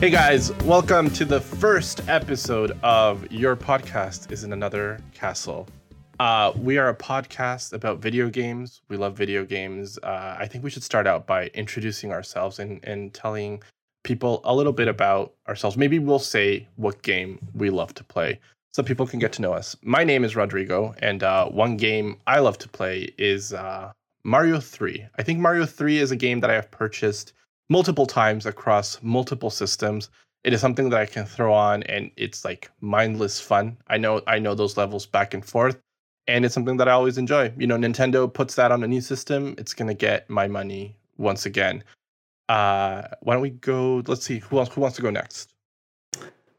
Hey guys, welcome to the first episode of Your Podcast is in Another Castle. Uh, we are a podcast about video games. We love video games. Uh, I think we should start out by introducing ourselves and, and telling people a little bit about ourselves. Maybe we'll say what game we love to play so people can get to know us. My name is Rodrigo, and uh, one game I love to play is uh, Mario 3. I think Mario 3 is a game that I have purchased multiple times across multiple systems. It is something that I can throw on and it's like mindless fun. I know I know those levels back and forth and it's something that I always enjoy. You know, Nintendo puts that on a new system, it's going to get my money once again. Uh why don't we go let's see who else who wants to go next?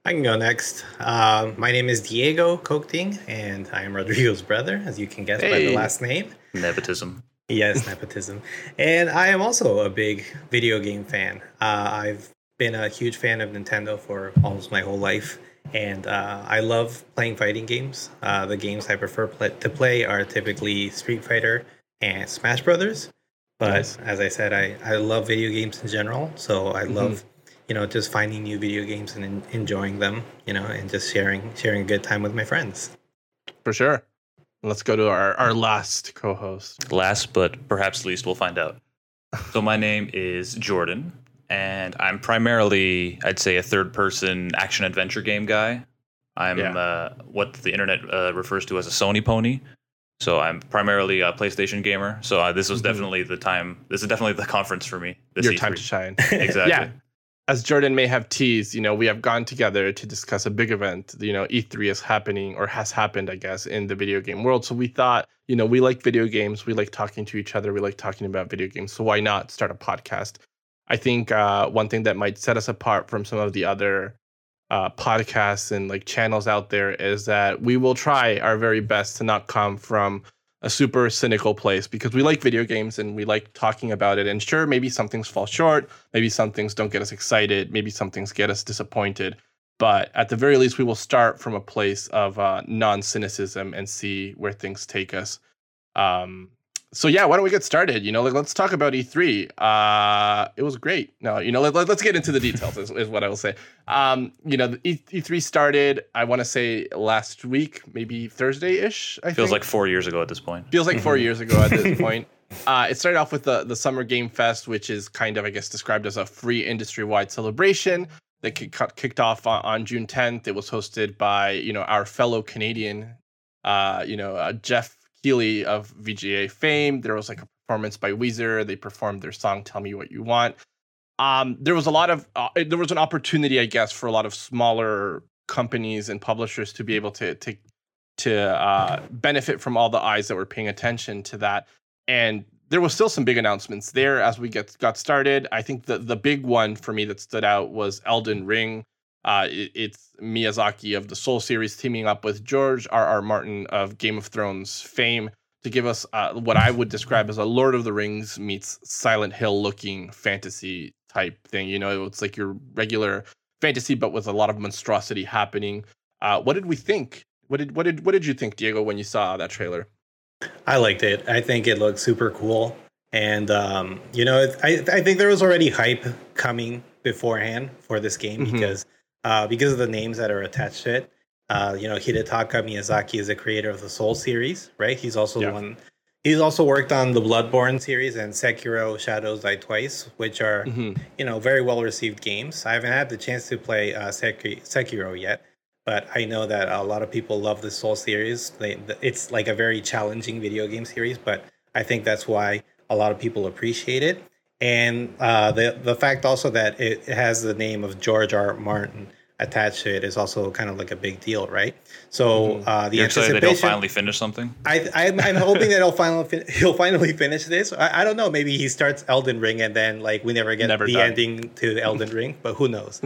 I can go next. Uh, my name is Diego Cochting, and I am Rodrigo's brother, as you can guess hey. by the last name. Nepotism. Yes, nepotism. and I am also a big video game fan. Uh, I've been a huge fan of Nintendo for almost my whole life. And uh, I love playing fighting games. Uh, the games I prefer to play are typically Street Fighter and Smash Brothers. But nice. as I said, I, I love video games in general. So I mm-hmm. love, you know, just finding new video games and in- enjoying them, you know, and just sharing sharing a good time with my friends. For sure. Let's go to our, our last co host. Last, but perhaps least, we'll find out. So, my name is Jordan, and I'm primarily, I'd say, a third person action adventure game guy. I'm yeah. uh, what the internet uh, refers to as a Sony pony. So, I'm primarily a PlayStation gamer. So, uh, this was mm-hmm. definitely the time, this is definitely the conference for me. Your E3. time to shine. exactly. yeah as Jordan may have teased, you know, we have gone together to discuss a big event. You know, E3 is happening or has happened, I guess, in the video game world. So we thought, you know, we like video games. We like talking to each other. We like talking about video games. So why not start a podcast? I think uh, one thing that might set us apart from some of the other uh, podcasts and like channels out there is that we will try our very best to not come from a super cynical place because we like video games and we like talking about it. And sure, maybe some things fall short, maybe some things don't get us excited, maybe some things get us disappointed. But at the very least, we will start from a place of uh, non cynicism and see where things take us. Um, so yeah, why don't we get started? You know, like, let's talk about E3. Uh, it was great. No, you know, let, us let, get into the details. is, is, what I will say. Um, you know, the e- E3 started. I want to say last week, maybe Thursday ish. I feels think. like four years ago at this point. Feels like four years ago at this point. Uh, it started off with the the Summer Game Fest, which is kind of, I guess, described as a free industry wide celebration that kicked off on, on, June 10th. It was hosted by you know our fellow Canadian, uh, you know uh, Geoff Keighley of VGA fame. There was like a performance by Weezer. They performed their song "Tell Me What You Want." Um, there was a lot of uh, there was an opportunity, I guess, for a lot of smaller companies and publishers to be able to to to uh, benefit from all the eyes that were paying attention to that. And there was still some big announcements there as we get got started. I think the the big one for me that stood out was Elden Ring. Uh, it, it's Miyazaki of the Soul series teaming up with George R. R. Martin of Game of Thrones fame to give us uh, what I would describe as a Lord of the Rings meets Silent Hill looking fantasy type thing. You know, it's like your regular fantasy, but with a lot of monstrosity happening. Uh, what did we think? What did what did what did you think, Diego, when you saw that trailer? I liked it. I think it looked super cool, and um, you know, I I think there was already hype coming beforehand for this game mm-hmm. because uh, because of the names that are attached to it. Uh, you know, Hidetaka Miyazaki is the creator of the Soul series, right? He's also yeah. the one. He's also worked on the Bloodborne series and Sekiro: Shadows Die Twice, which are mm-hmm. you know very well received games. I haven't had the chance to play uh, Sekiro yet, but I know that a lot of people love the Soul series. They, it's like a very challenging video game series, but I think that's why a lot of people appreciate it and uh, the the fact also that it has the name of George R. R. Martin attached to it is also kind of like a big deal, right? So mm-hmm. uh, the You're excited that he'll finally finish something. I, I'm, I'm hoping that he'll finally fin- he'll finally finish this. I, I, don't know. Maybe he starts Elden Ring and then like we never get never the done. ending to Elden Ring, but who knows?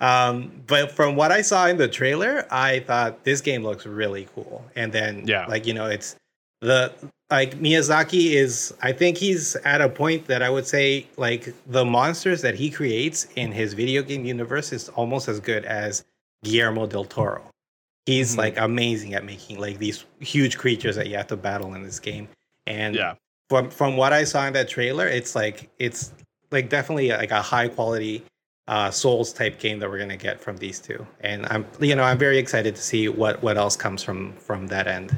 um, but from what I saw in the trailer, I thought this game looks really cool. And then yeah, like you know, it's the like Miyazaki is I think he's at a point that I would say like the monsters that he creates in his video game universe is almost as good as Guillermo del Toro. He's mm-hmm. like amazing at making like these huge creatures that you have to battle in this game. And yeah. from from what I saw in that trailer, it's like it's like definitely like a high quality uh, Souls type game that we're gonna get from these two, and I'm you know I'm very excited to see what what else comes from from that end.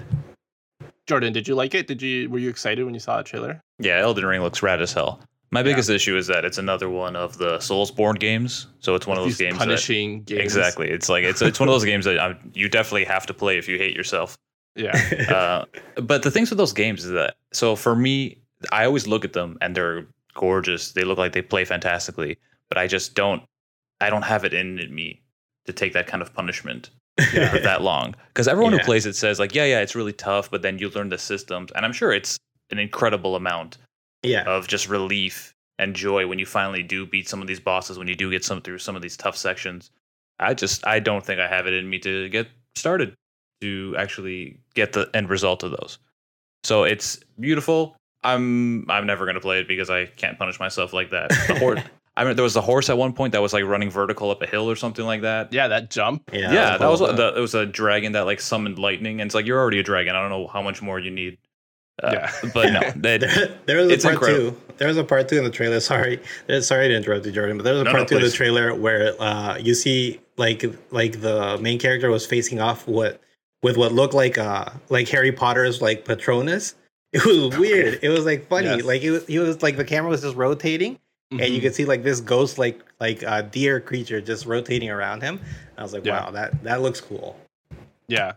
Jordan, did you like it? Did you were you excited when you saw the trailer? Yeah, Elden Ring looks rad as hell. My biggest yeah. issue is that it's another one of the Soulsborne games. So it's one of those games punishing that, games. Exactly. It's like it's it's one of those games that I'm, you definitely have to play if you hate yourself. Yeah. uh, but the things with those games is that so for me, I always look at them and they're gorgeous. They look like they play fantastically, but I just don't I don't have it in me to take that kind of punishment yeah. for that long. Because everyone yeah. who plays it says like, yeah, yeah, it's really tough, but then you learn the systems, and I'm sure it's an incredible amount yeah. of just relief and joy when you finally do beat some of these bosses, when you do get some through some of these tough sections. I just I don't think I have it in me to get started to actually get the end result of those. So it's beautiful. I'm I'm never gonna play it because I can't punish myself like that. The horde I mean, there was a horse at one point that was like running vertical up a hill or something like that. Yeah, that jump. Yeah, yeah, that was, the, it was a dragon that like summoned lightning, and it's like you're already a dragon. I don't know how much more you need. Uh, yeah, but no, that, there, there, was a part incredible. two. There was a part two in the trailer. Sorry, sorry to interrupt you, Jordan, but there was a no, part no, two please. in the trailer where uh, you see like like the main character was facing off what with what looked like uh like Harry Potter's like Patronus. It was weird. It was like funny. Yes. Like it was, it was like the camera was just rotating Mm-hmm. and you mm-hmm. can see like this ghost like like uh, deer creature just rotating around him. I was like, yeah. wow, that that looks cool. Yeah,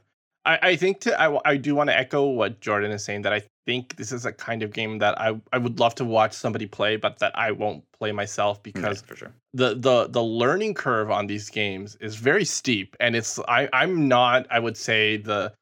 I, I think to I, I do want to echo what Jordan is saying that I think this is a kind of game that I, I would love to watch somebody play, but that I won't play myself because for sure the the the learning curve on these games is very steep, and it's I I'm not I would say the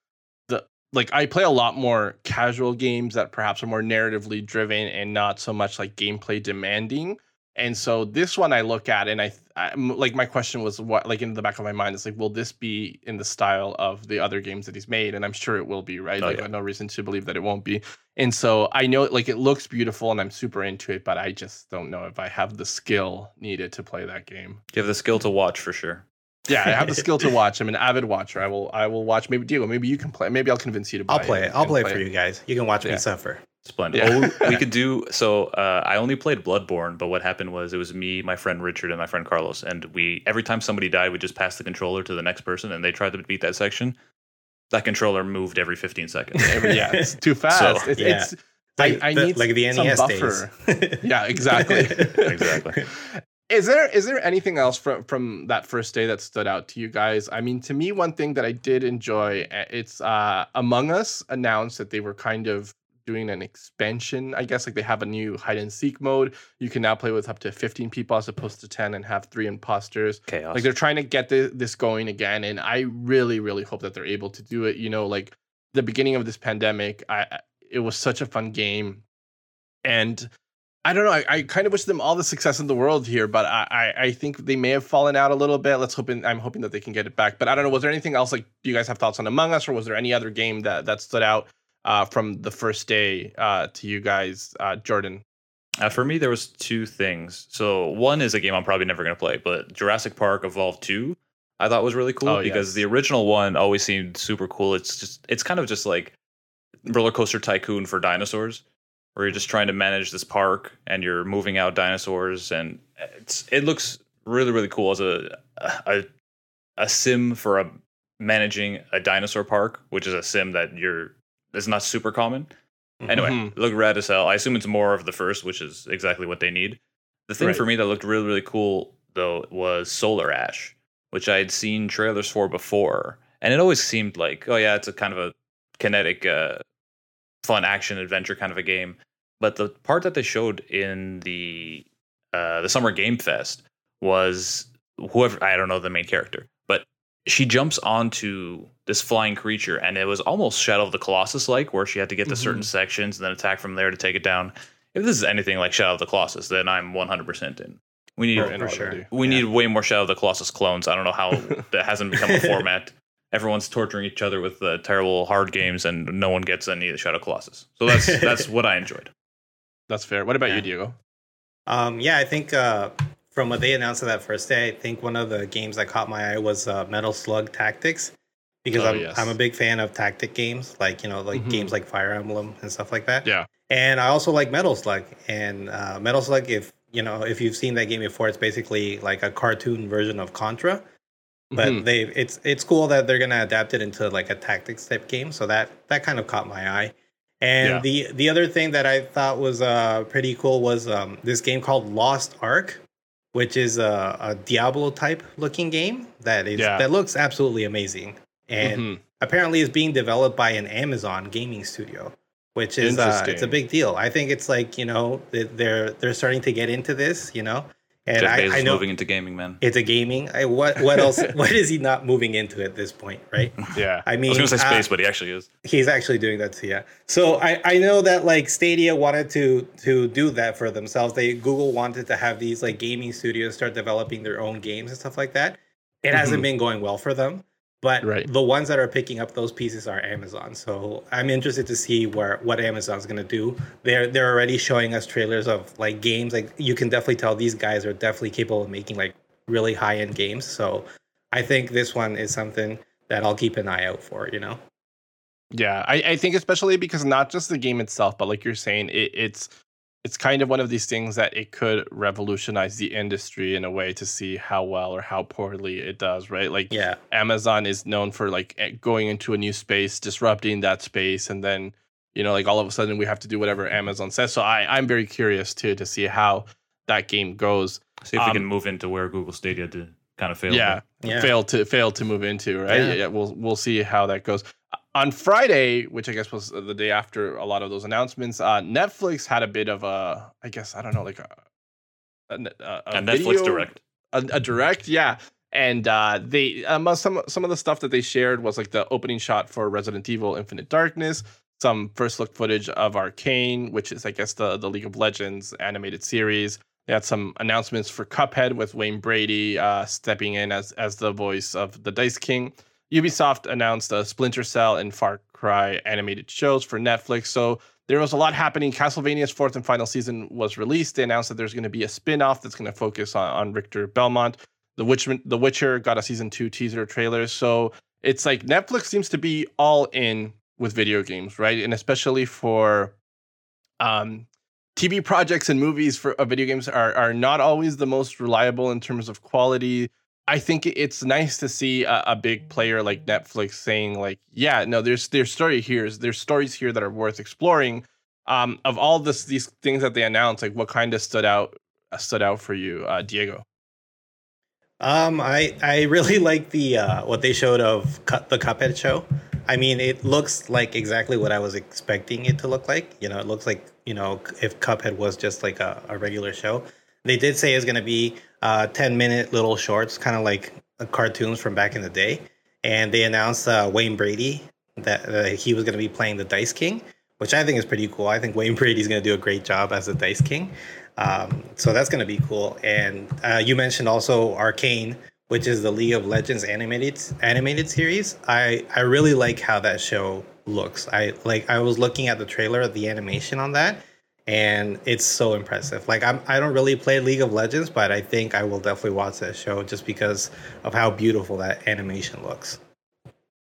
like I play a lot more casual games that perhaps are more narratively driven and not so much like gameplay demanding. And so this one I look at and I, I like my question was what like in the back of my mind is like will this be in the style of the other games that he's made and I'm sure it will be right oh, like yeah. I have no reason to believe that it won't be and so I know like it looks beautiful and I'm super into it but I just don't know if I have the skill needed to play that game. You have the skill to watch for sure. Yeah, I have the skill to watch. I'm an avid watcher. I will I will watch maybe Diego, maybe you can play. Maybe I'll convince you to buy I'll play it. I'll play, play it for you guys. You can watch yeah. me suffer. Splendid. Yeah. Oh, we could do so. Uh, I only played Bloodborne, but what happened was it was me, my friend Richard, and my friend Carlos, and we every time somebody died, we just passed the controller to the next person, and they tried to beat that section. That controller moved every 15 seconds. Every, yeah, it's too fast. So, it's, yeah. It's, like I, I the, need like the NES buffer. days. yeah, exactly. exactly. Is there is there anything else from from that first day that stood out to you guys? I mean, to me, one thing that I did enjoy, eh, it's uh, Among Us announced that they were kind of doing an expansion. I guess like they have a new hide and seek mode. You can now play with up to 15 people as opposed to 10 and have three imposters. Chaos. Like they're trying to get the, this going again. And I really, really hope that they're able to do it. You know, like the beginning of this pandemic, I it was such a fun game. And I don't know. I, I, kind of wish them all the success in the world here, but I, I, I think they may have fallen out a little bit. Let's hope. In, I'm hoping that they can get it back. But I don't know. Was there anything else? Like, do you guys have thoughts on Among Us, or was there any other game that that stood out uh, from the first day uh, to you guys, uh, Jordan? Uh, for me, there was two things. So one is a game I'm probably never going to play, but Jurassic Park Evolve Two, I thought was really cool oh, because yes. the original one always seemed super cool. It's just it's kind of just like roller coaster tycoon for dinosaurs, where you're just trying to manage this park and you're moving out dinosaurs, and it's it looks really really cool as a a, a sim for a managing a dinosaur park, which is a sim that you're is not super common. Mm-hmm. Anyway, mm-hmm. look rad as hell. I assume it's more of the first, which is exactly what they need. The thing right. for me that looked really, really cool though was Solar Ash, which I had seen trailers for before, and it always seemed like, oh yeah, it's a kind of a kinetic, uh, fun action adventure kind of a game. But the part that they showed in the uh, the Summer Game Fest was whoever I don't know the main character, but she jumps onto this flying creature, and it was almost Shadow of the Colossus like, where she had to get to mm-hmm. certain sections and then attack from there to take it down. If this is anything like Shadow of the Colossus, then I'm 100% in. We need oh, sure. we yeah. need way more Shadow of the Colossus clones. I don't know how that hasn't become a format. Everyone's torturing each other with uh, terrible hard games, and no one gets any of the Shadow Colossus. So that's that's what I enjoyed. That's fair. What about yeah. you, Diego? Um, yeah, I think uh, from what they announced on that first day, I think one of the games that caught my eye was uh, Metal Slug Tactics because oh, I'm yes. I'm a big fan of tactic games, like you know, like mm-hmm. games like Fire Emblem and stuff like that. Yeah. And I also like Metal Slug, and uh, Metal Slug, if you know, if you've seen that game before, it's basically like a cartoon version of Contra. But Mhm. they it's it's cool that they're gonna adapt it into like a tactics type game. So that that kind of caught my eye. And Yeah. the the other thing that I thought was uh pretty cool was um this game called Lost Ark, which is a, a Diablo type looking game that is Yeah. that looks absolutely amazing. And Mhm. apparently is being developed by an Amazon gaming studio, which is uh, it's a big deal. I think it's like you know they- they're they're starting to get into this, you know, and Jeff I, Bezos I know moving into gaming, man. it's a gaming. I, what what else? what is he not moving into at this point, right? Yeah. I I mean, was gonna say uh, space, but he actually is. he's actually doing that too. Yeah. So I I know that like Stadia wanted to to do that for themselves. They Google wanted to have these like gaming studios start developing their own games and stuff like that. It hasn't Mhm. been going well for them. But Right. the ones that are picking up those pieces are Amazon. So I'm interested to see where what Amazon's gonna do. They're they're already showing us trailers of like games. Like you can definitely tell these guys are definitely capable of making like really high end games. So I think this one is something that I'll keep an eye out for. You know. Yeah, I, I think especially because not just the game itself, but like you're saying, it, it's it's kind of one of these things that it could revolutionize the industry in a way to see how well or how poorly it does, right? Like Yeah. Amazon is known for like eh, going into a new space, disrupting that space, and then you know, like all of a sudden we have to do whatever Amazon says. So I I'm very curious too to see how that game goes. See if we can um, move into where Google Stadia did kind of fail. yeah, Yeah. failed to failed to move into right Yeah. yeah. we'll we'll see how that goes on friday which i guess was the day after a lot of those announcements uh netflix had a bit of a i guess i don't know like a a, a, a And Netflix video- Direct. a, a direct yeah and uh they um, some some of the stuff that they shared was like the opening shot for resident evil infinite darkness some first look footage of arcane which is i guess the the league of legends animated series they had some announcements for Cuphead with Wayne Brady uh, stepping in as as the voice of the Dice King. Ubisoft announced a Splinter Cell and Far Cry animated shows for Netflix. So there was a lot happening. Castlevania's fourth and final season was released. They announced that there's going to be a spin-off that's going to focus on, on Richter Belmont. The Witcher, The Witcher got a season two teaser trailer. So it's like Netflix seems to be all in with video games, right? And especially for um TV projects and movies for uh, video games are are not always the most reliable in terms of quality. I think it's nice to see a, a big player like Netflix saying like, yeah, no, there's there's story here, there's stories here that are worth exploring. Um, of all this these things that they announced, like what kind of stood out uh, stood out for you, uh, Diego? Um, I I really like the uh, what they showed of Cu- the Cuphead show. I mean, it looks like exactly what I was expecting it to look like. You know, it looks like you know if Cuphead was just like a, a regular show. They did say it's going to be uh, ten minute little shorts, kind of like uh, cartoons from back in the day. And they announced uh, Wayne Brady that uh, he was going to be playing the Dice King, which I think is pretty cool. I think Wayne Brady's going to do a great job as the Dice King. Um, so that's going to be cool. And uh, you mentioned also Arcane, which is the League of Legends animated animated series. I I really like how that show looks. I like I was looking at the trailer of the animation on that, and it's so impressive. Like I'm I don't really play League of Legends, but I think I will definitely watch that show just because of how beautiful that animation looks.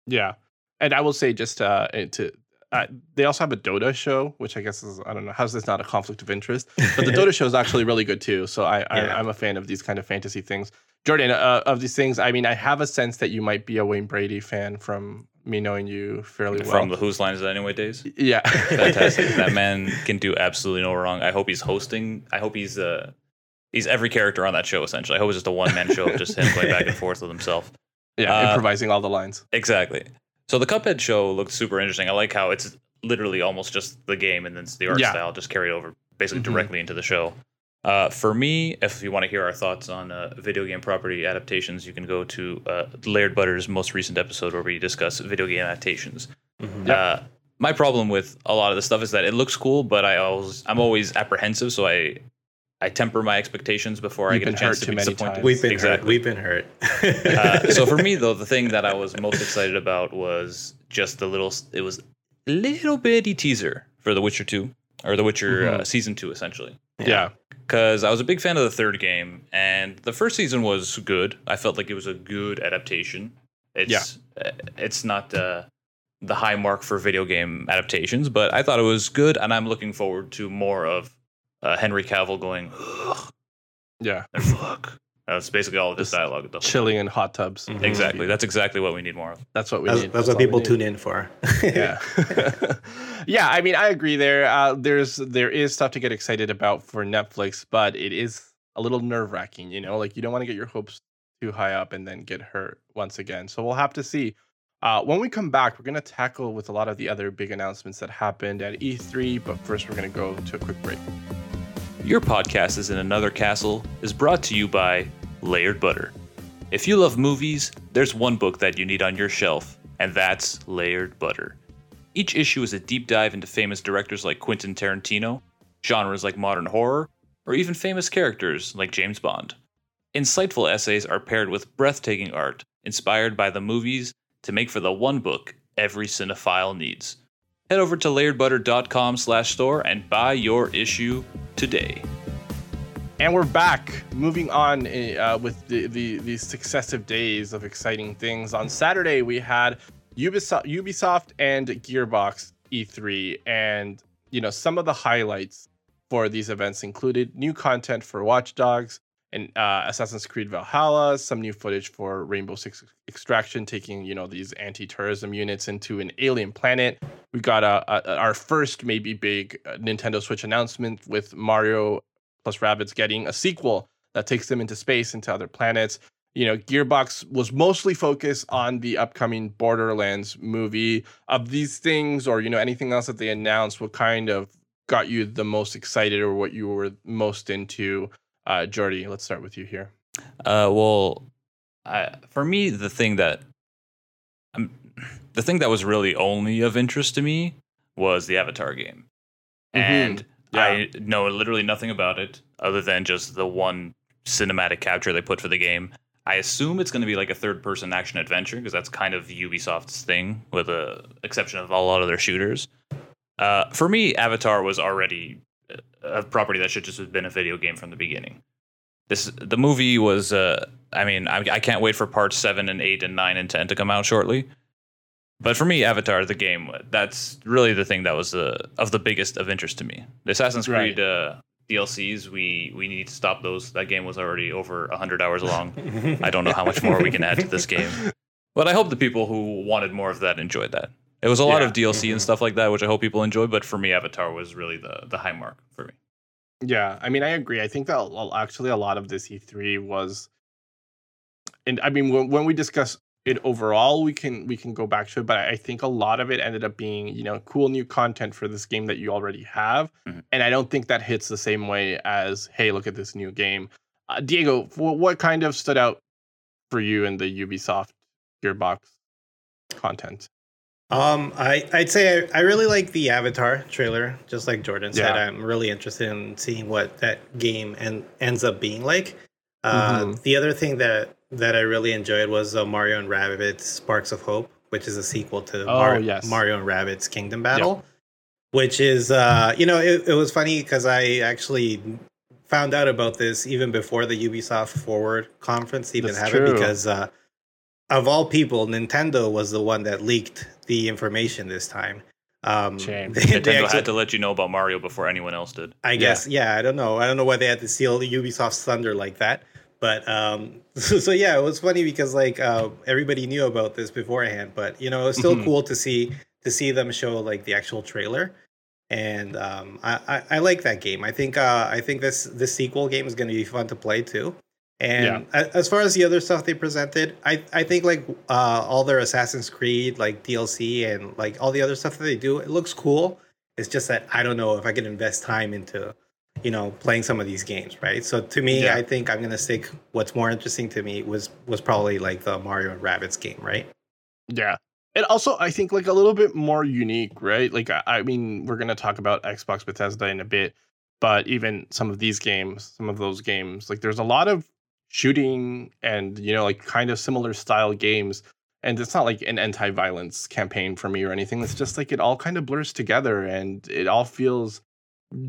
Yeah, and I will say just uh, to uh, they also have a Dota show, which I guess is I don't know how's this not a conflict of interest, but the Dota show is actually really good too. So I, I Yeah. I'm a fan of these kind of fantasy things. Jordan, uh, of these things, I mean, I have a sense that you might be a Wayne Brady fan from me knowing you fairly well. From the Whose Line Is It Anyway days. yeah, Fantastic. that man can do absolutely no wrong. I hope he's hosting. I hope he's uh he's every character on that show essentially. I hope it's just a one man show, just him going back and forth with himself. yeah, Uh, improvising all the lines. Exactly. So the Cuphead show looked super interesting. I like how it's literally almost just the game, and then the art Yeah. style just carried over basically Mhm. directly into the show. Uh, for me, if you want to hear our thoughts on uh, video game property adaptations, you can go to uh, Layered Butter's most recent episode where we discuss video game adaptations. Mhm. Uh, my problem with a lot of the stuff is that it looks cool, but I always I'm always apprehensive, so I I temper my expectations before I You've get a chance hurt to too be many disappointed. times. We've been hurt. We've been hurt. Uh, so for me though, the thing that I was most excited about was just the little. It was little bitty teaser for The Witcher Two or The Witcher uh, season two, essentially. Yeah, Because I was a big fan of the third game, and the first season was good. I felt like it was a good adaptation. It's uh, it's not uh, the high mark for video game adaptations, but I thought it was good, and I'm looking forward to more of uh, Henry Cavill going, Ugh, Yeah, and fuck. That's basically all of this dialogue. The whole chilling in hot tubs. Mhm. Exactly. That's exactly what we need more of. That's what we That's, need. that's what people tune in for. yeah yeah i mean i agree there uh, there's there is stuff to get excited about for netflix but it is a little nerve-wracking you know like you don't want to get your hopes too high up and then get hurt once again so we'll have to see uh, when we come back we're going to tackle with a lot of the other big announcements that happened at e3 but first we're going to go to a quick break Your podcast is in another castle is brought to you by Layered Butter. If you love movies, there's one book that you need on your shelf, and that's Layered Butter. Each issue is a deep dive into famous directors like Quentin Tarantino, genres like modern horror, or even famous characters like James Bond. Insightful essays are paired with breathtaking art inspired by the movies to make for the one book every cinephile needs. Head over to layeredbutter.com slash store and buy your issue today. And we're back, moving on uh, with the, the these successive days of exciting things. On Saturday, we had Ubisoft, Ubisoft and Gearbox E3, and you know some of the highlights for these events included new content for Watch Dogs and uh, Assassin's Creed Valhalla, some new footage for Rainbow Six Extraction, taking you know these anti-terrorism units into an alien planet. We got a, a, our first maybe big uh, Nintendo Switch announcement with Mario plus Rabbids getting a sequel that takes them into space, into other planets. You know, Gearbox was mostly focused on the upcoming Borderlands movie. Of these things, or you know, anything else that they announced, what kind of got you the most excited, or what you were most into? Uh, Jordy, let's start with you here. Uh, well, I, for me, the thing that um, the thing that was really only of interest to me was the Avatar game, Mhm. and Yeah. I know literally nothing about it other than just the one cinematic capture they put for the game. I assume it's going to be like a third-person action adventure because that's kind of Ubisoft's thing, with the exception of a lot of their shooters. Uh, for me, Avatar was already a property that should just have been a video game from the beginning. This the movie was. Uh, I mean, I, I can't wait for parts seven and eight and nine and ten to come out shortly. But for me, Avatar, the game, that's really the thing that was the of the biggest of interest to me. The Assassin's Right. Creed uh, DLCs, we we need to stop those. That game was already over hundred hours long. I don't know how much more we can add to this game. But I hope the people who wanted more of that enjoyed that. It was a lot Yeah. of DLC Mhm. and stuff like that, which I hope people enjoy. But for me, Avatar was really the the high mark for me. Yeah, I mean, I agree. I think that actually a lot of this E3 was, and I mean, when, when we discuss it overall, we can we can go back to it, but I think a lot of it ended up being you know cool new content for this game that you already have, Mhm. and I don't think that hits the same way as hey, look at this new game. Uh, Diego, wh- what kind of stood out for you in the Ubisoft Gearbox content? Um, I I'd say I, I really like the Avatar trailer. Just like Jordan said, Yeah. I'm really interested in seeing what that game and ends up being like. Uh, Mhm. The other thing that that I really enjoyed was uh, Mario and Rabbids Sparks of Hope, which is a sequel to Oh, Mar- yes. Mario and Rabbids Kingdom Battle. Which is, uh, you know, it, it was funny because I actually found out about this even before the Ubisoft Forward conference even That's true. it because uh, of all people, Nintendo was the one that leaked the information this time. Um, Shame. they- they Nintendo actually- had to let you know about Mario before anyone else did. I guess, yeah. I don't know. I don't know why they had to steal Ubisoft's thunder like that. But um, so, so yeah, it was funny because like uh, everybody knew about this beforehand. But you know, it was still Mhm. cool to see to see them show like the actual trailer. And um, I, I, I like that game. I think uh, I think this this sequel game is going to be fun to play too. And a- as far as the other stuff they presented, I, I think like uh, all their Assassin's Creed like DLC and like all the other stuff that they do, it looks cool. It's just that I don't know if I can invest time into, you know, playing some of these games, right? So to me, Yeah. I think I'm gonna stick. What's more interesting to me was was probably like the Mario and Rabbids game, right? Yeah. And also, I think like a little bit more unique, right? Like, I, I mean, we're going to talk about Xbox Bethesda in a bit, but even some of these games, some of those games, like there's a lot of shooting and, you know, like kind of similar style games. And it's not like an anti violence campaign for me or anything. It's just like it all kind of blurs together and it all feels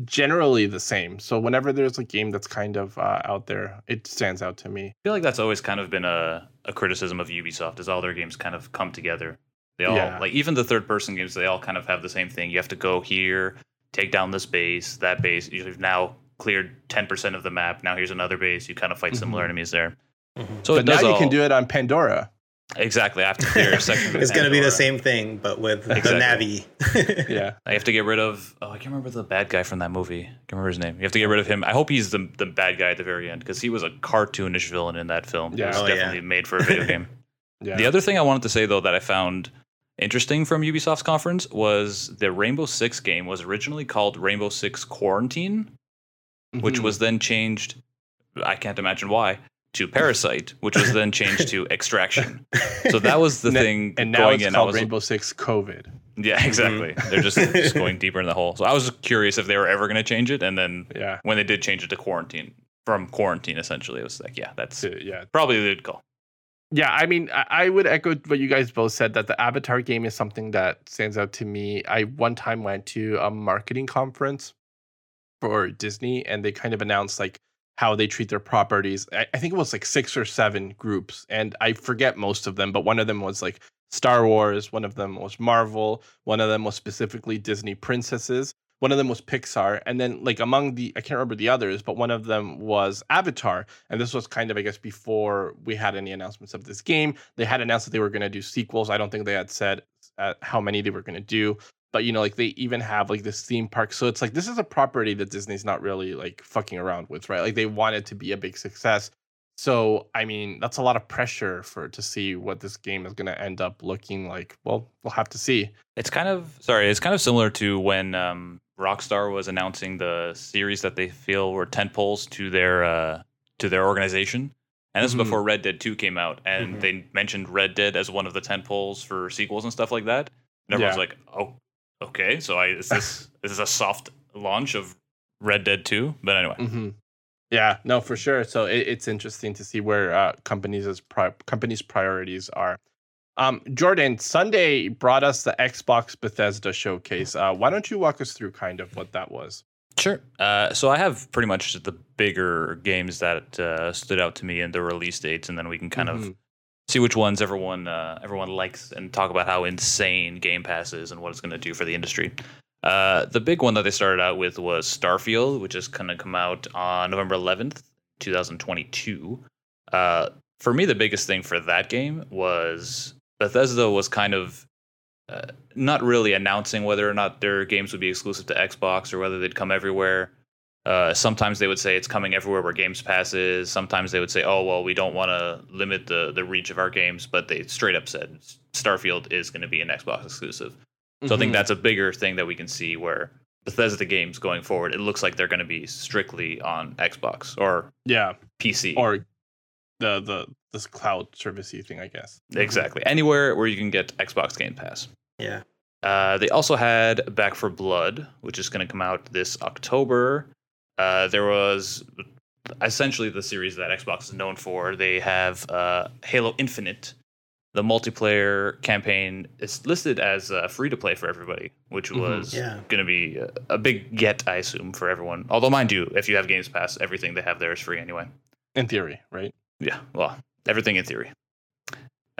generally the same. So whenever there's a game that's kind of uh, out there, it stands out to me. I feel like that's always kind of been a, a criticism of Ubisoft, is all their games kind of come together. They all Yeah. like even the third person games, they all kind of have the same thing. You have to go here, take down this base, that base. You've now cleared 10% of the map. Now here's another base. You kind of fight similar Mhm. enemies there. Mhm. So but it does now you can do it on Pandora. exactly. I have to clear a section. it's going to be the same thing, but with Exactly. the Na'vi. Yeah. I have to get rid of. Oh, I can't remember the bad guy from that movie. I can't remember his name. You have to get rid of him. I hope he's the the bad guy at the very end because he was a cartoonish villain in that film. Yeah. it was Oh, yeah. definitely made for a video game. Yeah. The other thing I wanted to say though that I found interesting from Ubisoft's conference was the Rainbow Six game was originally called Rainbow Six Quarantine, which Mhm. was then changed. I can't imagine why to Parasite, which was then changed to Extraction. So that was the thing and now going it's in. Called was Rainbow Six COVID. yeah, exactly. They're just, just going deeper in the hole. So I was curious if they were ever going to change it, and then Yeah. when they did change it to quarantine from quarantine, essentially, it was like, yeah, that's To- yeah. probably the good call. Yeah, I mean, I would echo what you guys both said that the Avatar game is something that stands out to me. I one time went to a marketing conference for Disney, and they kind of announced like how they treat their properties. I, I think it was like six or seven groups, and I forget most of them, but one of them was like Star Wars, one of them was Marvel, one of them was specifically Disney princesses, one of them was Pixar, and then like among the I can't remember the others, but one of them was Avatar, and this was kind of I guess before we had any announcements of this game. They had announced that they were going to do sequels. I don't think they had said uh, how many they were going to do, but you know like they even have like this theme park. So it's like this is a property that Disney's not really like fucking around with, right? Like they want it to be a big success. So I mean, that's a lot of pressure for to see what this game is going to end up looking like. Well, we'll have to see. It's kind of sorry. It's kind of similar to when um, Rockstar was announcing the series that they feel were tent poles to their uh, to their organization, and this Mhm. was before Red Dead Two came out, and Mhm. they mentioned Red Dead as one of the tent poles for sequels and stuff like that. And everyone's Yeah. like, "Oh, okay, so I is this is this a soft launch of Red Dead Two? But anyway, hmm Yeah, no, for sure. So it, it's interesting to see where uh, companies' pri- companies' priorities are. Um, Jordan, Sunday brought us the Xbox Bethesda showcase. Uh, why don't you walk us through kind of what that was? Sure. Uh, so I have pretty much the bigger games that uh, stood out to me and the release dates, and then we can kind of Mhm. See which ones everyone uh, everyone likes and talk about how insane Game Pass is and what it's going to do for the industry. Uh, the big one that they started out with was Starfield, which is going to come out on November 11th, 2022. Uh, for me, the biggest thing for that game was Bethesda was kind of uh, not really announcing whether or not their games would be exclusive to Xbox or whether they'd come everywhere. Uh, sometimes they would say it's coming everywhere where Games Pass is. Sometimes they would say, "Oh well, we don't want to limit the the reach of our games," but they straight up said Starfield is going to be an Xbox exclusive. So I think Mhm. that's a bigger thing that we can see where Bethesda games going forward. It looks like they're going to be strictly on Xbox or yeah, PC. or the the this cloud servicey thing, I guess. exactly anywhere where you can get Xbox Game Pass. yeah. Uh, they also had Back 4 Blood, which is going to come out this October. Uh, there was essentially the series that Xbox is known for. They have uh, Halo Infinite. The multiplayer campaign is listed as uh, free to play for everybody, which Mhm. was Yeah. going to be a, a big get, I assume, for everyone. Although, mind you, if you have Games Pass, everything they have there is free anyway. In theory, right? Yeah, well, everything in theory.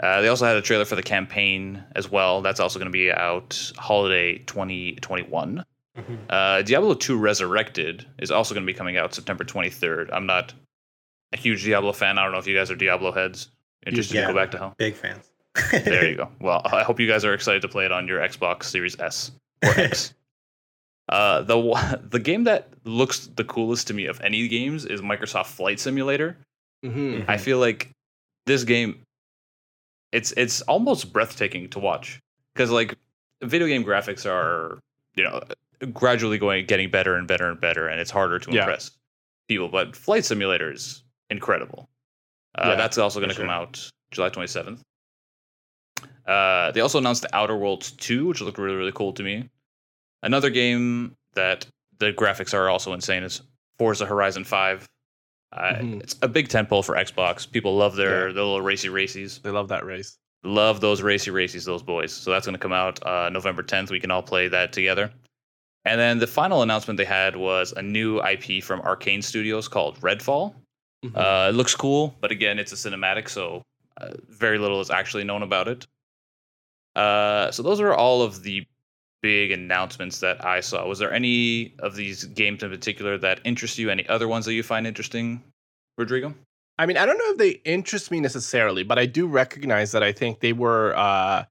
Uh, they also had a trailer for the campaign as well. That's also going to be out holiday 2021. Mhm. Uh, Diablo 2 Resurrected is also going to be coming out September 23rd. I'm not a huge Diablo fan. I don't know if you guys are Diablo heads. Interested Yeah. to go back to hell. Big fans. There you go. Well, I hope you guys are excited to play it on your Xbox Series S or X. Uh, the the game that looks the coolest to me of any games is Microsoft Flight Simulator. Mm-hmm. I feel like this game it's it's almost breathtaking to watch because like video game graphics are you know gradually going getting better and better and better and it's harder to Yeah. impress people but flight simulator is incredible uh, Yeah, that's also going to for come out july 27th uh, they also announced the outer worlds 2 which looked really really cool to me another game that the graphics are also insane is forza horizon 5 uh, Mhm. It's a big tentpole for Xbox. People love their, Yeah. their little racy racies. They love that race. Love those racy racies, those boys. So that's going to come out uh, November 10th. We can all play that together. And then the final announcement they had was a new IP from Arkane Studios called Redfall. Mhm. Uh, it looks cool, but again, it's a cinematic, so uh, very little is actually known about it. Uh, so those are all of the big announcements that I saw. Was there any of these games in particular that interest you? Any other ones that you find interesting, Rodrigo? I mean, I don't know if they interest me necessarily, but I do recognize that I think they were uh,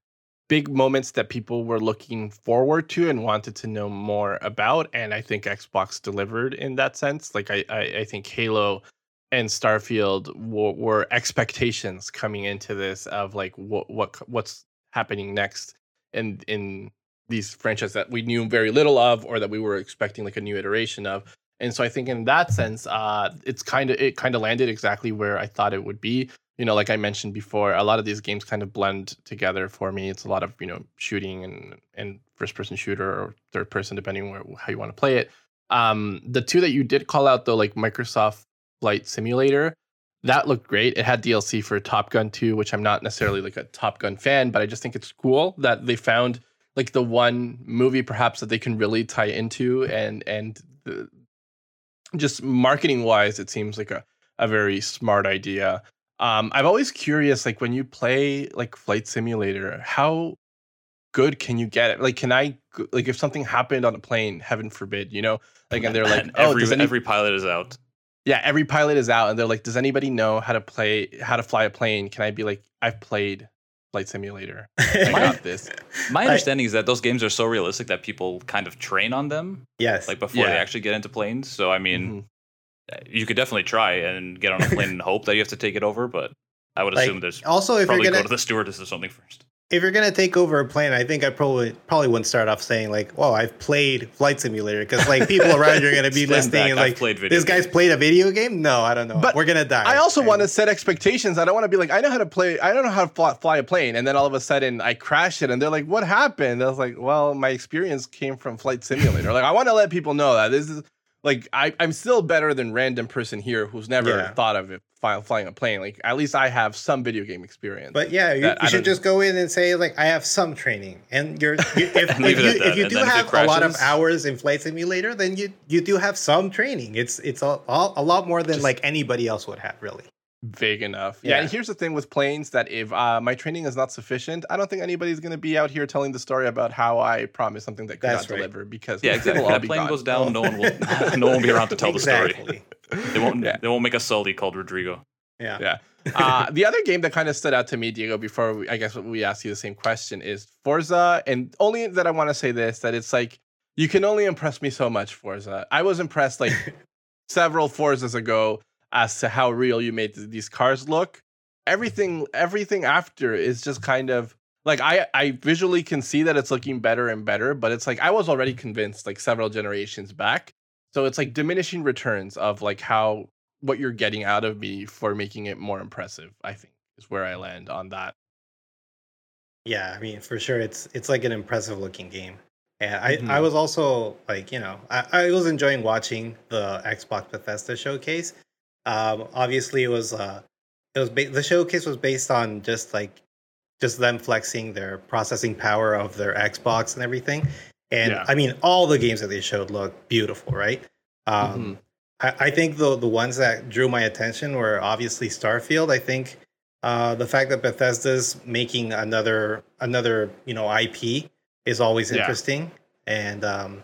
big moments that people were looking forward to and wanted to know more about. And I think Xbox delivered in that sense. Like, I, I, I think Halo and Starfield were, were, expectations coming into this of like what what what's happening next in in these franchises that we knew very little of or that we were expecting like a new iteration of. And so I think in that sense, uh, it's kind of it kind of landed exactly where I thought it would be. You know, like I mentioned before, a lot of these games kind of blend together for me. It's a lot of you know shooting and and first person shooter or third person, depending where how you want to play it. Um, the two that you did call out though, like Microsoft Flight Simulator, that looked great. It had DLC for Top Gun 2, which I'm not necessarily like a Top Gun fan, but I just think it's cool that they found like the one movie perhaps that they can really tie into and and the, just marketing wise, it seems like a, a very smart idea. Um, I'm always curious, like when you play like Flight Simulator, how good can you get it? Like, can I like if something happened on a plane, heaven forbid, you know, like and they're like, oh, every, any- every pilot is out. Yeah, every pilot is out, and they're like, does anybody know how to play how to fly a plane? Can I be like, I've played Flight Simulator. I got this. My understanding I, is that those games are so realistic that people kind of train on them. Yes. Like before yeah. they actually get into planes. So I mean, mm-hmm. you could definitely try and get on a plane and hope that you have to take it over, but I would assume like, there's also if you're gonna go to the stewardess or something first if you're gonna take over a plane, I think I probably probably wouldn't start off saying like, "Well, I've played Flight Simulator," because like people around you are gonna be listening and like, "This guy's played a video game." No, I don't know. But we're gonna die. I also want to set expectations. I don't want to be like, "I know how to play. I don't know how to fly, fly, a plane," and then all of a sudden I crash it, and they're like, "What happened?" I was like, "Well, my experience came from Flight Simulator." like, I want to let people know that this is like I, I'm still better than random person here who's never yeah. thought of it flying, flying a plane. Like at least I have some video game experience. But yeah, you, you should just go in and say like I have some training, and you're you, if, if, you, if you do have a lot of hours in flight simulator, then you you do have some training. It's it's a, a lot more than just, like anybody else would have really vague enough. Yeah. yeah. and here's the thing with planes that if uh, my training is not sufficient, I don't think anybody's going to be out here telling the story about how I promised something that could That's not right. deliver because yeah, exactly. When that plane gone. goes down, no one will no one will be around to tell exactly. the story. They won't yeah. they won't make a Sully called Rodrigo. Yeah. Yeah. uh, the other game that kind of stood out to me, Diego, before we, I guess we ask you the same question is Forza, and only that I want to say this that it's like you can only impress me so much, Forza. I was impressed like several Forzas ago as to how real you made these cars look. Everything everything after is just kind of like I I visually can see that it's looking better and better, but it's like I was already convinced like several generations back. So it's like diminishing returns of like how what you're getting out of me for making it more impressive, I think is where I land on that. Yeah, I mean for sure it's it's like an impressive looking game. And I, mm-hmm. I was also like, you know, I, I was enjoying watching the Xbox Bethesda showcase um, obviously, it was uh, it was ba- the showcase was based on just like just them flexing their processing power of their Xbox and everything. And yeah. I mean, all the games that they showed look beautiful, right? Um, mm-hmm. I, I, think the the ones that drew my attention were obviously Starfield. I think uh, the fact that Bethesda's making another another you know IP is always interesting, yeah. and um,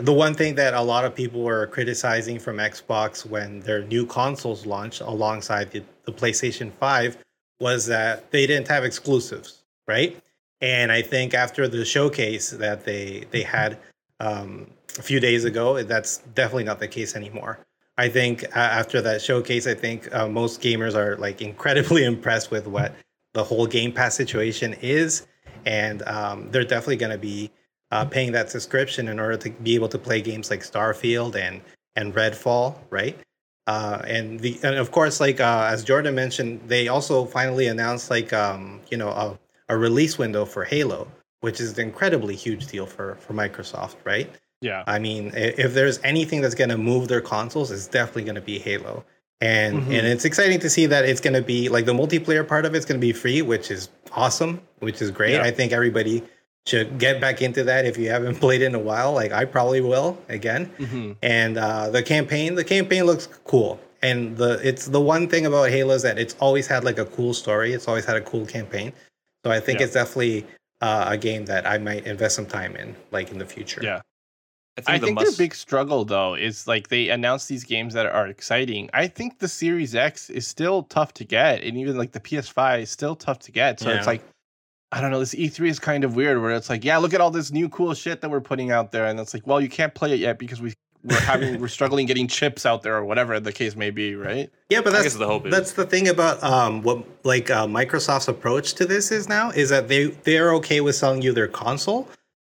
the one thing that a lot of people were criticizing from Xbox when their new consoles launched alongside the, the PlayStation 5 was that they didn't have exclusives, right? And I think after the showcase that they they had um, a few days ago, that's definitely not the case anymore. I think after that showcase, I think uh, most gamers are like incredibly impressed with what the whole Game Pass situation is, and um, they're definitely going to be uh, paying that subscription in order to be able to play games like Starfield and and Redfall, right? Uh, and the and of course, like uh, as Jordan mentioned, they also finally announced like um, you know a, a release window for Halo, which is an incredibly huge deal for for Microsoft, right? Yeah. I mean, if there's anything that's going to move their consoles, it's definitely going to be Halo. And mm-hmm. and it's exciting to see that it's going to be like the multiplayer part of it's going to be free, which is awesome, which is great. Yeah. I think everybody should get back into that if you haven't played in a while. Like I probably will again. Mm-hmm. And uh, the campaign, the campaign looks cool. And the it's the one thing about Halo is that it's always had like a cool story. It's always had a cool campaign. So I think yeah. it's definitely uh, a game that I might invest some time in, like in the future. Yeah. I think, I the think must- their big struggle though is like they announce these games that are exciting. I think the Series X is still tough to get, and even like the PS5 is still tough to get. So Yeah. it's like I don't know. This E3 is kind of weird, where it's like, yeah, look at all this new cool shit that we're putting out there, and it's like, well, you can't play it yet because we we're having we're struggling getting chips out there or whatever the case may be, right? Yeah, but that's the hope is that's the thing about um what like uh, Microsoft's approach to this is now is that they they're okay with selling you their console,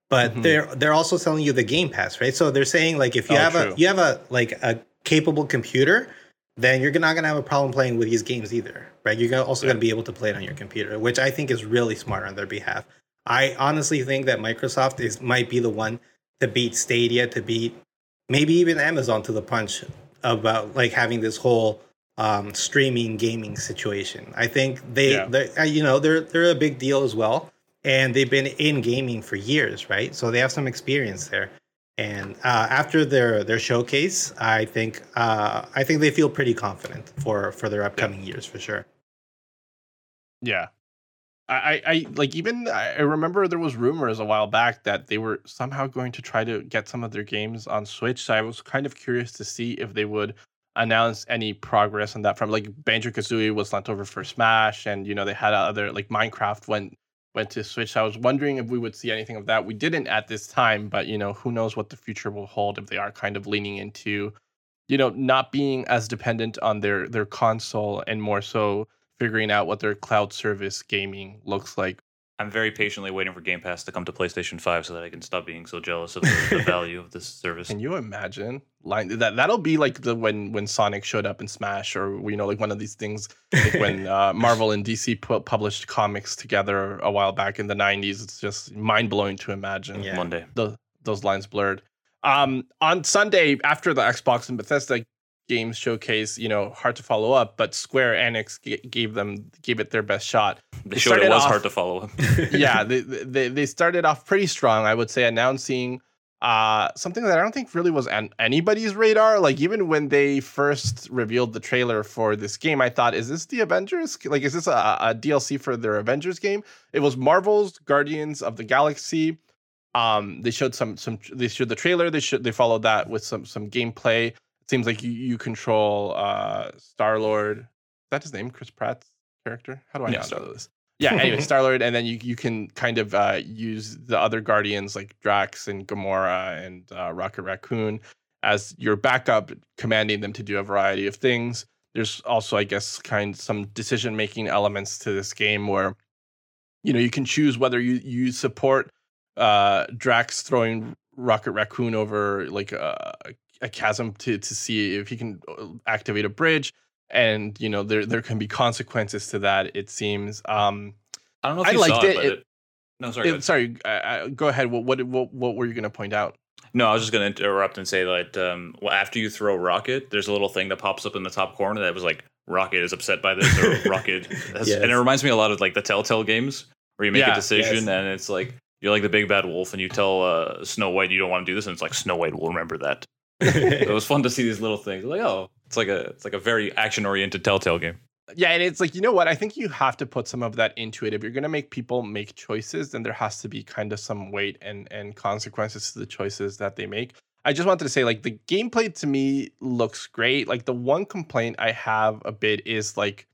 but Mhm. they're they're also selling you the Game Pass, right? So they're saying like if you Oh, have true. a you have a like a capable computer, then you're not gonna have a problem playing with these games either, right? You're also Yeah. gonna be able to play it on your computer, which I think is really smart on their behalf. I honestly think that Microsoft is might be the one to beat Stadia, to beat maybe even Amazon to the punch about like having this whole um, streaming gaming situation. I think they, Yeah. uh, you know, they're they're a big deal as well, and they've been in gaming for years, right? So they have some experience there. And uh, after their their showcase, I think uh, I think they feel pretty confident for for their upcoming years for sure. Yeah. I, I, like even I remember there was rumors a while back that they were somehow going to try to get some of their games on Switch. So I was kind of curious to see if they would announce any progress on that from like Banjo Kazooie was lent over for Smash and you know they had other like Minecraft went went to Switch. I was wondering if we would see anything of that. We didn't at this time, but you know, who knows what the future will hold if they are kind of leaning into you know, not being as dependent on their their console and more so figuring out what their cloud service gaming looks like. I'm very patiently waiting for Game Pass to come to PlayStation 5 so that I can stop being so jealous of the, the value of this service. Can you imagine? Line that that'll be like the when when Sonic showed up in Smash, or you know, like one of these things like when uh, Marvel and DC pu- published comics together a while back in the '90s. It's just mind blowing to imagine. Yeah. One day. the, those lines blurred. Um, on Sunday after the Xbox and Bethesda games showcase, you know, hard to follow up, but Square Enix g- gave them gave it their best shot. They They showed it was off- hard to follow up. yeah, they, they they started off pretty strong, I would say, announcing uh something that I don't think really was on anybody's radar. Like even when they first revealed the trailer for this game, I thought, is this the Avengers? Like, is this a, a DLC for their Avengers game? It was Marvel's Guardians of the Galaxy. Um, they showed some some they showed the trailer. They should they followed that with some some gameplay. Seems like you you control uh Star Lord. Is that his name? Chris Pratt's character? How do I not Star- know this? Yeah, anyway, Star Lord, and then you you can kind of uh, use the other Guardians like Drax and Gamora and uh, Rocket Raccoon as your backup, commanding them to do a variety of things. There's also, I guess, kind of some decision making elements to this game where you know you can choose whether you you support uh, Drax throwing Rocket Raccoon over like a, a chasm to to see if he can uh, activate a bridge and you know there there can be consequences to that it seems um I don't know if I liked saw it, it. but It- it, no, sorry. go sorry uh, uh, go ahead what, what what what were you going to point out No, I was just going to interrupt and say that um, well, after you throw Rocket, there's a little thing that pops up in the top corner that was like Rocket is upset by this or Rocket, has, Yes. and it reminds me a lot of like the Telltale games where you make Yeah, a decision yes. and it's like you're like the big bad wolf and you tell uh, Snow White you don't want to do this and it's like Snow White will remember that. It was fun to see these little things. Like oh, it's like a it's like a very action oriented Telltale game. yeah and it's like you know what i think you have to put some of that into it if you're going to make people make choices then there has to be kind of some weight and and consequences to the choices that they make i just wanted to say like the gameplay to me looks great like the one complaint i have a bit is like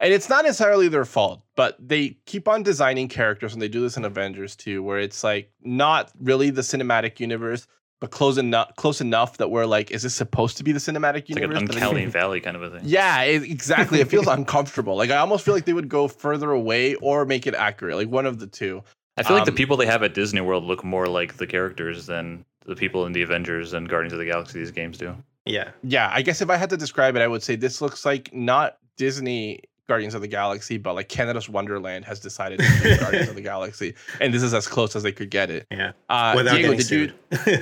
and it's not necessarily their fault but they keep on designing characters and they do this in avengers too where it's like not really the cinematic universe but close enough close enough that we're like is this supposed to be the cinematic It's like universe an But then uncanny you- valley kind of a thing. yeah, it, exactly. It feels uncomfortable. Like I almost feel like they would go further away or make it accurate, like one of the two. I feel like the Um, people they have at Disney World look more like the characters than the people in the Avengers and Guardians of the Galaxy these games do. yeah. Yeah, I guess if I had to describe it, I would say this looks like not Disney Guardians of the Galaxy, but like Canada's Wonderland has decided to do Guardians of the Galaxy, and this is as close as they could get it. Yeah. Uh, Without Diego, getting did you?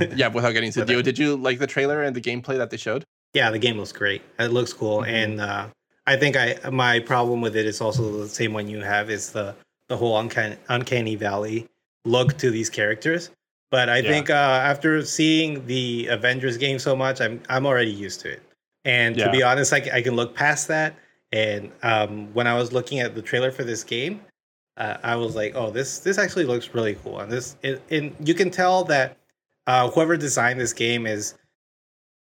sued. Yeah, without getting to Without- Diego, did you like the trailer and the gameplay that they showed? Yeah, the game looks great. It looks cool, Mhm. and uh, I think I my problem with it is also the same one you have is the the whole uncanny, uncanny valley look to these characters. But I Yeah. think uh, after seeing the Avengers game so much, I'm I'm already used to it. And to be honest, I, I can look past that. And um, when I was looking at the trailer for this game, uh, I was like, oh, this this actually looks really cool, and this it, and you can tell that uh, whoever designed this game is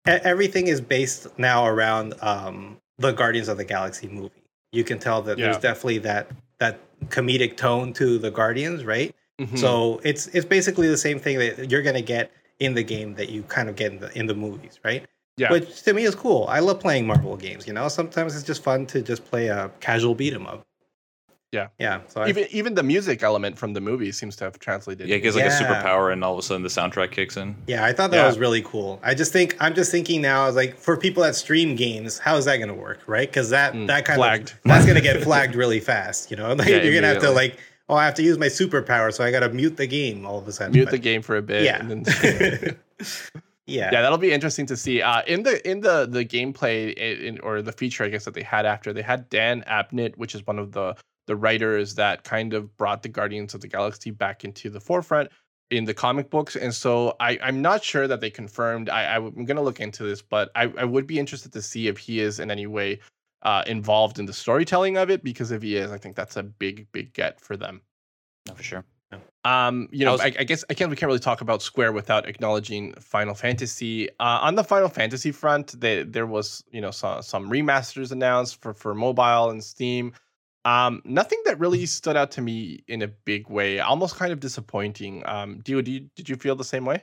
everything is based now around um, the Guardians of the Galaxy movie. You can tell that yeah. there's definitely that that comedic tone to the Guardians, right? Mm-hmm. So it's it's basically the same thing that you're gonna get in the game that you kind of get in the in the movies, right? Yeah. Which to me is cool. I love playing Marvel games. You know, sometimes it's just fun to just play a casual beat 'em up. Yeah, yeah. So even I, even the music element from the movie seems to have translated. Yeah, it gives like yeah. a superpower, and all of a sudden the soundtrack kicks in. Yeah, I thought that yeah. was really cool. I just think I'm just thinking now, is like for people that stream games, how is that going to work, right? Because that mm, that kind flagged. of that's going to get flagged really fast. You know, like yeah, you're going to have to like, oh, I have to use my superpower, so I got to mute the game all of a sudden. Mute but, the game for a bit. Yeah. Yeah yeah that'll be interesting to see uh in the in the the gameplay in, or the feature i guess that they had after they had dan abnett which is one of the the writers that kind of brought the Guardians of the Galaxy back into the forefront in the comic books. And so I, I'm not sure that they confirmed. I, I, going to look into this, but I, I would be interested to see if he is in any way uh, involved in the storytelling of it, because if he is, I think that's a big, big get for them. No, for sure. Um, you know, I, was, I, I, guess I can't. We can't really talk about Square without acknowledging Final Fantasy. Uh, on the Final Fantasy front, they, there was you know some, some remasters announced for for mobile and Steam. Um, nothing that really stood out to me in a big way. Almost kind of disappointing. Um, do you, do you did you feel the same way?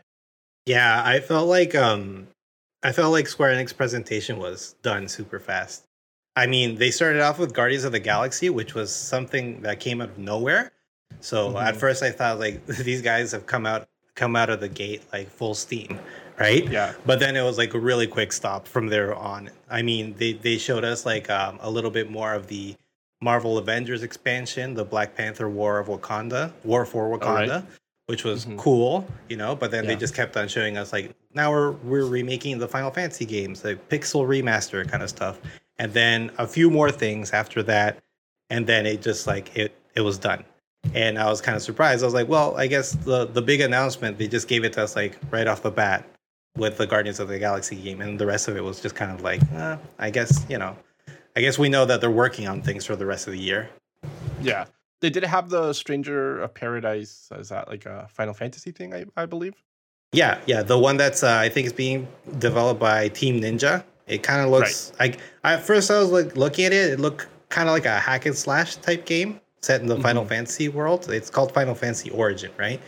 Yeah, I felt like um, I felt like Square Enix presentation was done super fast. I mean, they started off with Guardians of the Galaxy, which was something that came out of nowhere. So mm-hmm. at first, I thought like these guys have come out come out of the gate like full steam, right? Yeah. But then it was like a really quick stop from there on. I mean, they they showed us like um, a little bit more of the Marvel Avengers expansion, the Black Panther War of Wakanda, War for Wakanda, right. which was mm-hmm. cool, you know. But then yeah. they just kept on showing us like now we're we're remaking the Final Fantasy games, the pixel remaster kind of stuff, and then a few more things after that, and then it just like it it was done. And I was kind of surprised. I was like, well, I guess the the big announcement they just gave it to us like right off the bat with the Guardians of the Galaxy game, and the rest of it was just kind of like, uh, I guess you know I guess we know that they're working on things for the rest of the year. Yeah. They did have the Stranger of Paradise. Is that like a Final Fantasy thing? I, I believe. Yeah, yeah, the one that's uh, I think is being developed by Team Ninja. It kind of looks right. like I, at first I was like looking at it. It looked kind of like a hack and slash type game set in the mm-hmm. Final Fantasy world. It's called Final Fantasy Origin, right?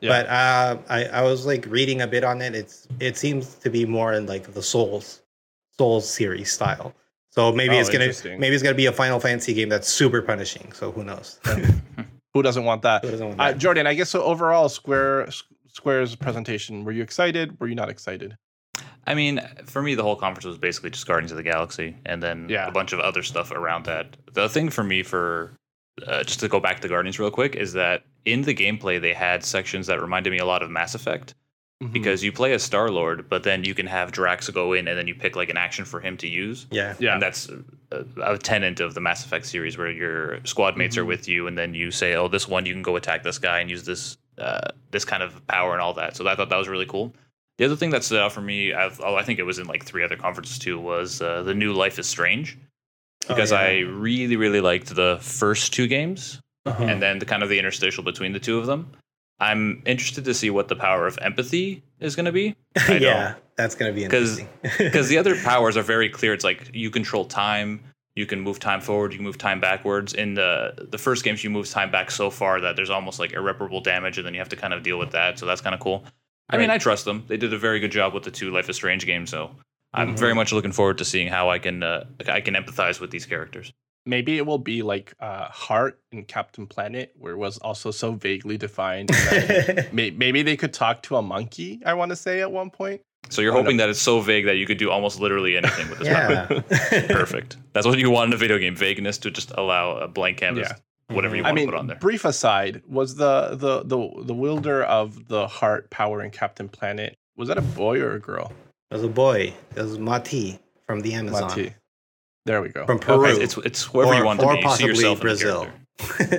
Yeah. But uh, I I was like reading a bit on it. It's it seems to be more in like the Souls Souls series style. So maybe oh, it's gonna maybe it's gonna be a Final Fantasy game that's super punishing. So who knows? who doesn't want that? Doesn't want uh, that? Uh, Jordan, I guess so. Overall, Square Square's presentation. Were you excited? Were you not excited? I mean, for me, the whole conference was basically just Guardians of the Galaxy, and then yeah. a bunch of other stuff around that. The thing for me, for uh, just to go back to Guardians real quick, is that in the gameplay they had sections that reminded me a lot of Mass Effect. Mm-hmm. Because you play as Star Lord, but then you can have Drax go in and then you pick like an action for him to use. Yeah, yeah. And that's a, a tenant of the Mass Effect series where your squad mates mm-hmm. are with you, and then you say, "Oh, this one you can go attack this guy and use this uh, this kind of power and all that." So I thought that was really cool. The other thing that stood out for me, I, oh, I think it was in like three other conferences too, was uh, the new Life is Strange, because oh, yeah. I really really liked the first two games, uh-huh. and then the kind of the interstitial between the two of them. I'm interested to see what the power of empathy is going to be. yeah, that's going to be interesting. Because the other powers are very clear. It's like you control time, you can move time forward, you can move time backwards. In the the first games, you move time back so far that there's almost like irreparable damage, and then you have to kind of deal with that. So that's kind of cool. I right. mean, I trust them. They did a very good job with the two Life is Strange games, so I'm mm-hmm. very much looking forward to seeing how I can uh, I can empathize with these characters maybe it will be like uh, Heart in Captain Planet, where it was also so vaguely defined. maybe they could talk to a monkey. I want to say at one point. So you're hoping that it's so vague that you could do almost literally anything with this yeah. Perfect. That's what you want in a video game: vagueness to just allow a blank canvas. Yeah. Whatever you want I mean, to put on there. Brief aside: was the the the the wielder of the heart power in Captain Planet was that a boy or a girl? It was a boy. It was Mati from the Amazon. Mati. There we go. From Peru. Okay, it's it's wherever or, you want to be. You see yourself Brazil.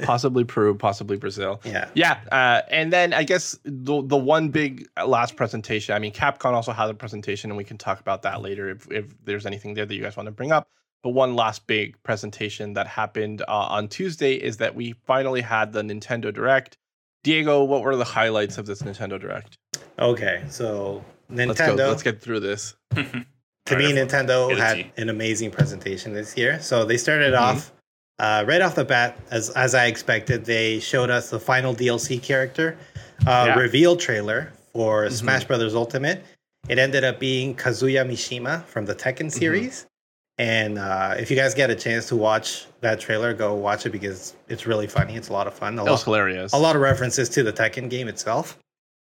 possibly Peru, possibly Brazil. Yeah, yeah. Uh, and then I guess the the one big last presentation. I mean, Capcom also has a presentation, and we can talk about that later if if there's anything there that you guys want to bring up. But one last big presentation that happened uh, on Tuesday is that we finally had the Nintendo Direct. Diego, what were the highlights of this Nintendo Direct? Okay, so Nintendo. Let's, go, let's get through this. to me, Nintendo had an amazing presentation this year. So they started mm-hmm. off uh, right off the bat, as as I expected. They showed us the final DLC character uh, yeah. reveal trailer for mm-hmm. Smash Brothers Ultimate. It ended up being Kazuya Mishima from the Tekken mm-hmm. series. Mm-hmm. And uh, if you guys get a chance to watch that trailer, go watch it because it's really funny. It's a lot of fun. A it was hilarious. A lot of references to the Tekken game itself.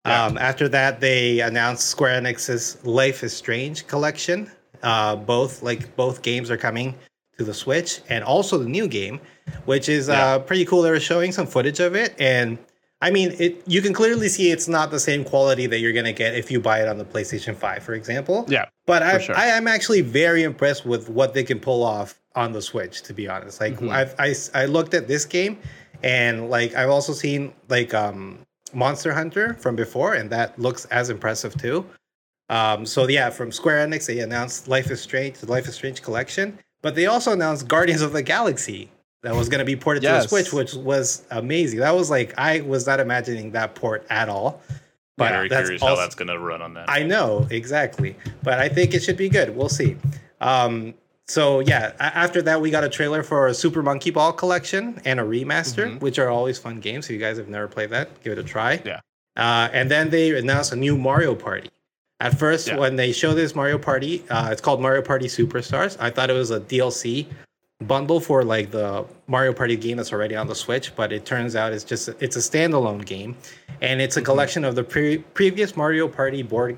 Yeah. Um, after that, they announced Square Enix's Life is Strange collection. Uh, both like both games are coming to the Switch, and also the new game, which is yeah. uh, pretty cool. They were showing some footage of it, and I mean, it. You can clearly see it's not the same quality that you're gonna get if you buy it on the PlayStation Five, for example. Yeah, but I, sure. I am actually very impressed with what they can pull off on the Switch. To be honest, like mm-hmm. I've, I I looked at this game, and like I've also seen like um Monster Hunter from before, and that looks as impressive too. Um, so yeah, from Square Enix, they announced Life is Strange, the Life is Strange collection, but they also announced Guardians of the Galaxy that was going to be ported yes. to the Switch, which was amazing. That was like I was not imagining that port at all. But very curious also, how that's going to run on that. I know exactly, but I think it should be good. We'll see. Um, so yeah, after that we got a trailer for a Super Monkey Ball collection and a remaster, mm-hmm. which are always fun games. If you guys have never played that, give it a try. Yeah. Uh, and then they announced a new Mario Party. At first, yeah. when they showed this Mario Party, uh, it's called Mario Party Superstars. I thought it was a DLC bundle for like the Mario Party game that's already on the Switch, but it turns out it's just it's a standalone game, and it's a mm-hmm. collection of the pre- previous Mario Party board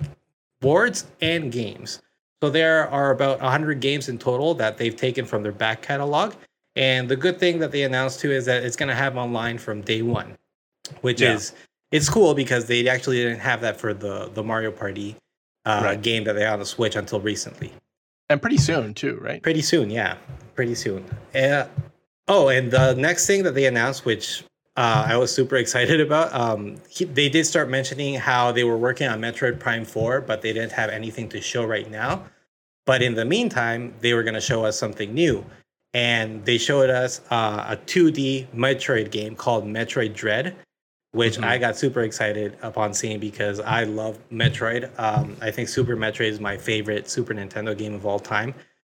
boards and games. So there are about 100 games in total that they've taken from their back catalog. And the good thing that they announced too is that it's going to have online from day one, which yeah. is it's cool because they actually didn't have that for the the Mario Party uh, right. game that they had on the Switch until recently. And pretty soon too, right? Pretty soon, yeah pretty soon. Uh, oh, and the next thing that they announced, which uh, I was super excited about, um, he, they did start mentioning how they were working on Metroid Prime 4, but they didn't have anything to show right now. But in the meantime, they were going to show us something new. And they showed us uh, a 2D Metroid game called Metroid Dread, which mm-hmm. I got super excited upon seeing because I love Metroid. Um, I think Super Metroid is my favorite Super Nintendo game of all time.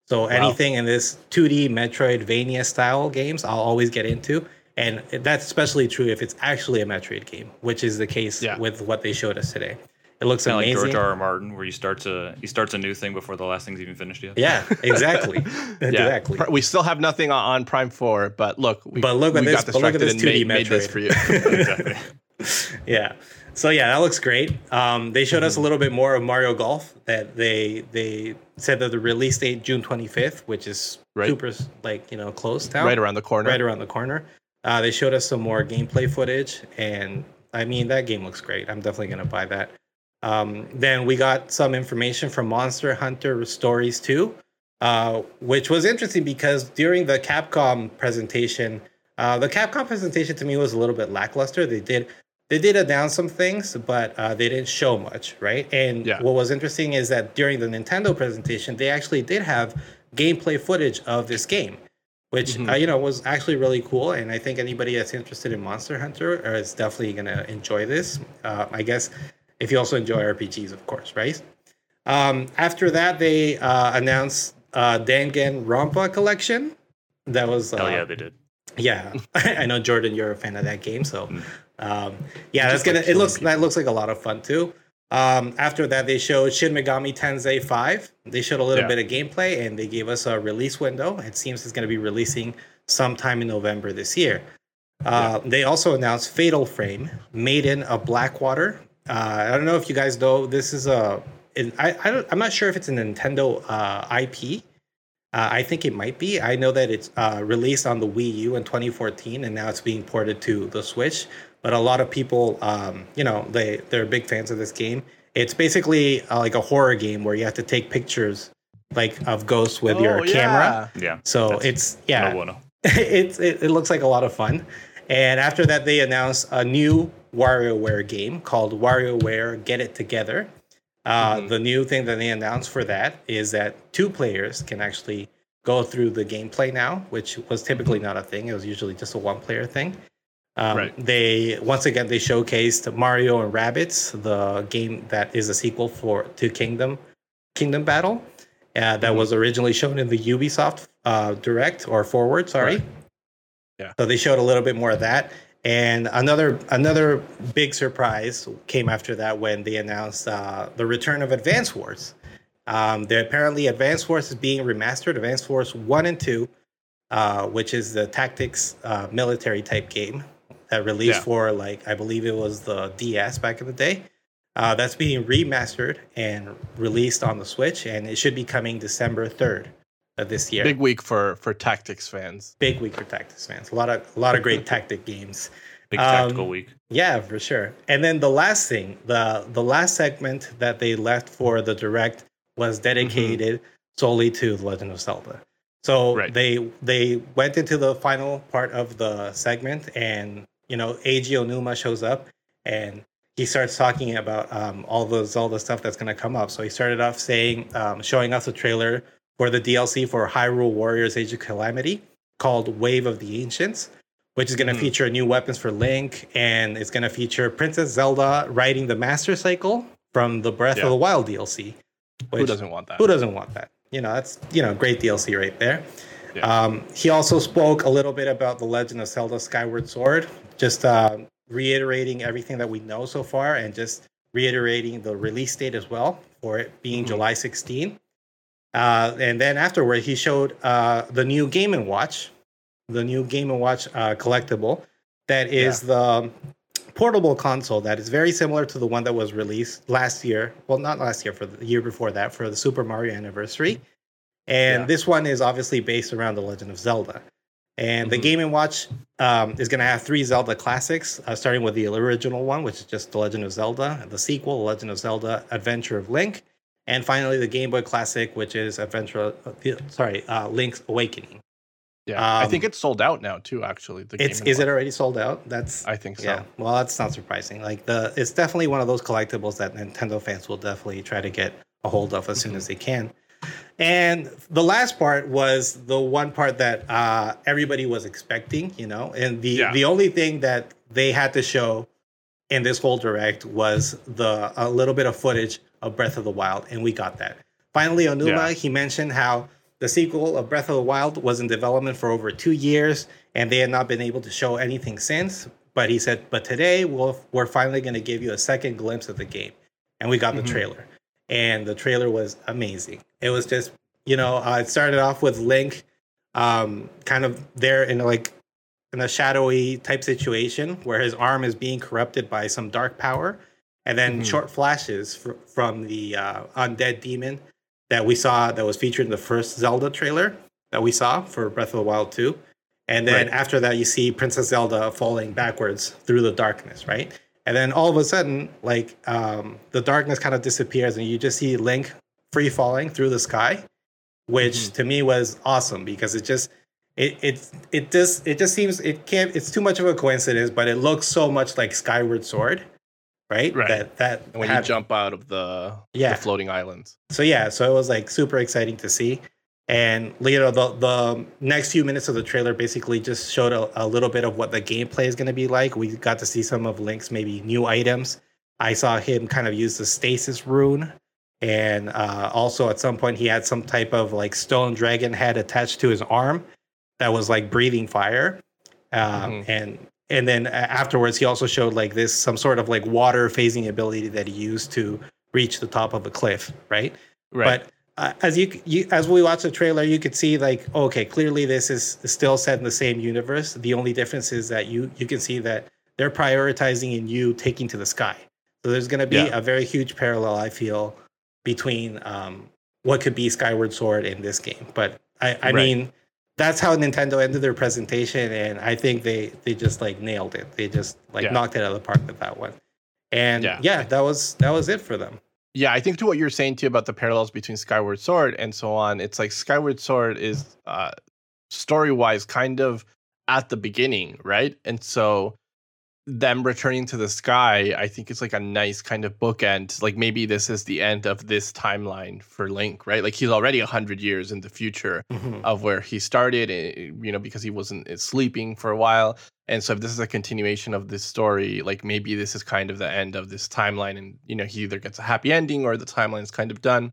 So wow. anything in this 2D Metroidvania style games, I'll always get into. And that's especially true if it's actually a Metroid game, which is the case yeah. with what they showed us today. It looks kind amazing. like George R. R. Martin, where he starts a he starts a new thing before the last thing's even finished yet. Yeah, exactly, yeah. exactly. We still have nothing on Prime Four, but look, we, but look at we this, got distracted but look at this 2D made, made this for you. yeah. So yeah, that looks great. Um, they showed mm-hmm. us a little bit more of Mario Golf. That they they said that the release date June 25th, which is right. super like you know close now, right around the corner, right around the corner. Uh, they showed us some more gameplay footage, and I mean that game looks great. I'm definitely gonna buy that. Um, then we got some information from Monster Hunter Stories 2, uh, which was interesting because during the Capcom presentation, uh, the Capcom presentation to me was a little bit lackluster. They did they did announce some things, but uh, they didn't show much, right? And yeah. what was interesting is that during the Nintendo presentation, they actually did have gameplay footage of this game, which mm-hmm. uh, you know was actually really cool. And I think anybody that's interested in Monster Hunter is definitely gonna enjoy this. Uh, I guess if you also enjoy RPGs, of course, right? Um, after that, they uh, announced uh, Danganronpa collection. That was hell yeah, uh, they did. Yeah, I know Jordan, you're a fan of that game, so. Mm um, yeah, that's gonna. Like it looks people. that looks like a lot of fun too. Um, after that, they showed Shin Megami Tensei 5. They showed a little yeah. bit of gameplay and they gave us a release window. It seems it's going to be releasing sometime in November this year. Uh, yeah. They also announced Fatal Frame, Maiden of Blackwater. Uh, I don't know if you guys know this is a. I, I am not sure if it's a Nintendo uh, IP. Uh, I think it might be. I know that it's uh, released on the Wii U in 2014, and now it's being ported to the Switch but a lot of people, um, you know, they they're big fans of this game. It's basically uh, like a horror game where you have to take pictures like of ghosts with oh, your yeah. camera. Yeah. So it's yeah, no it's it, it looks like a lot of fun. And after that, they announced a new WarioWare game called WarioWare Get It Together. Uh, mm-hmm. The new thing that they announced for that is that two players can actually go through the gameplay now, which was typically not a thing. It was usually just a one player thing. Um, right. They once again they showcased Mario and Rabbids, the game that is a sequel for to Kingdom Kingdom Battle, uh, that mm-hmm. was originally shown in the Ubisoft uh, Direct or Forward. Sorry. Right. Yeah. So they showed a little bit more of that, and another another big surprise came after that when they announced uh, the return of Advance Wars. Um, they apparently Advance Wars is being remastered. Advance Wars One and Two, uh, which is the tactics uh, military type game that released yeah. for like I believe it was the DS back in the day. Uh, that's being remastered and released on the Switch, and it should be coming December third this year. Big week for for tactics fans. Big week for tactics fans. A lot of a lot of great tactic games. Big um, tactical week. Yeah, for sure. And then the last thing, the the last segment that they left for the direct was dedicated mm-hmm. solely to The Legend of Zelda. So right. they they went into the final part of the segment, and you know, Eiji Aonuma shows up, and he starts talking about um, all the Zelda stuff that's going to come up. So he started off saying, um, showing us a trailer for the DLC for Hyrule Warriors Age of Calamity called Wave of the Ancients, which is going to mm. feature new weapons for Link, and it's going to feature Princess Zelda riding the Master Cycle from the Breath yeah. of the Wild DLC. who doesn't want that? Who doesn't want that? You know, that's you know great DLC right there. Yeah. Um, he also spoke a little bit about the Legend of Zelda Skyward Sword, just uh, reiterating everything that we know so far, and just reiterating the release date as well for it being mm-hmm. July 16. Uh, and then afterward, he showed uh, the new Game and Watch, the new Game and Watch uh, collectible, that is yeah. the portable console that is very similar to the one that was released last year. Well, not last year, for the year before that, for the Super Mario Anniversary. And yeah. this one is obviously based around the Legend of Zelda. And mm-hmm. the Game and Watch um, is going to have three Zelda classics, uh, starting with the original one, which is just The Legend of Zelda, the sequel, The Legend of Zelda: Adventure of Link, and finally the Game Boy Classic, which is Adventure, sorry, uh, Link's Awakening. Yeah, um, I think it's sold out now too. Actually, the it's is it already sold out? That's I think so. Yeah, well, that's not surprising. Like the, it's definitely one of those collectibles that Nintendo fans will definitely try to get a hold of as mm-hmm. soon as they can. And the last part was the one part that uh, everybody was expecting, you know, and the yeah. the only thing that they had to show in this whole direct was the a little bit of footage of Breath of the Wild, and we got that. Finally, Aonuma, yeah. he mentioned how the sequel of Breath of the Wild was in development for over two years, and they had not been able to show anything since. But he said, but today we'll, we're finally going to give you a second glimpse of the game. And we got mm-hmm. the trailer. And the trailer was amazing. It was just, you know, uh, it started off with Link um, kind of there in like in a shadowy type situation where his arm is being corrupted by some dark power and then mm-hmm. short flashes fr- from the uh, undead demon that we saw that was featured in the first Zelda trailer that we saw for Breath of the Wild 2. And then right. after that, you see Princess Zelda falling backwards through the darkness, right? And then all of a sudden, like um, the darkness kind of disappears, and you just see Link free falling through the sky, which mm-hmm. to me was awesome because it just it it it just it just seems it can't it's too much of a coincidence, but it looks so much like Skyward Sword right? Right. That that when had, you jump out of the yeah the floating islands. So yeah, so it was like super exciting to see. And you know the the next few minutes of the trailer basically just showed a, a little bit of what the gameplay is going to be like. We got to see some of Link's maybe new items. I saw him kind of use the stasis rune, and uh, also at some point he had some type of like stone dragon head attached to his arm that was like breathing fire. Um, mm-hmm. And and then afterwards he also showed like this some sort of like water phasing ability that he used to reach the top of a cliff right? Right. But uh, as you, you as we watch the trailer you could see like okay clearly this is still set in the same universe. The only difference is that you you can see that they're prioritizing in you taking to the sky. So there's going to be yeah. a very huge parallel i feel between um, what could be skyward sword in this game. But i i right. mean that's how Nintendo ended their presentation, and I think they they just like nailed it. They just like yeah. knocked it out of the park with that one. And yeah. yeah, that was that was it for them. Yeah, I think to what you're saying too about the parallels between Skyward Sword and so on, it's like Skyward Sword is uh, story wise kind of at the beginning, right? And so them returning to the sky, I think it's like a nice kind of bookend. Like maybe this is the end of this timeline for Link, right? Like he's already a hundred years in the future mm-hmm. of where he started, eh, you know, because he wasn't eh, sleeping for a while. And so if this is a continuation of this story, like maybe this is kind of the end of this timeline, and you know, he either gets a happy ending or the timeline is kind of done.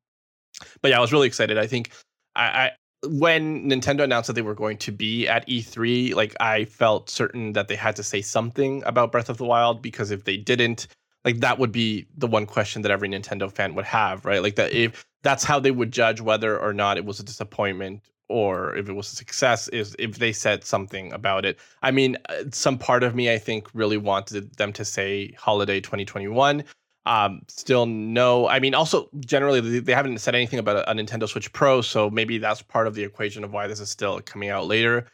But yeah, I was really excited. I think I, when Nintendo announced that they were going to be at E3, like I felt certain that they had to say something about Breath of the Wild because if they didn't, like that would be the one question that every Nintendo fan would have, right? Like that if that's how they would judge whether or not it was a disappointment or if it was a success is if they said something about it. I mean, uh, some part of me I think really wanted them to say holiday 2021 um, still no. I mean, also generally they haven't said anything about a, Nintendo Switch Pro, so maybe that's part of the equation of why this is still coming out later.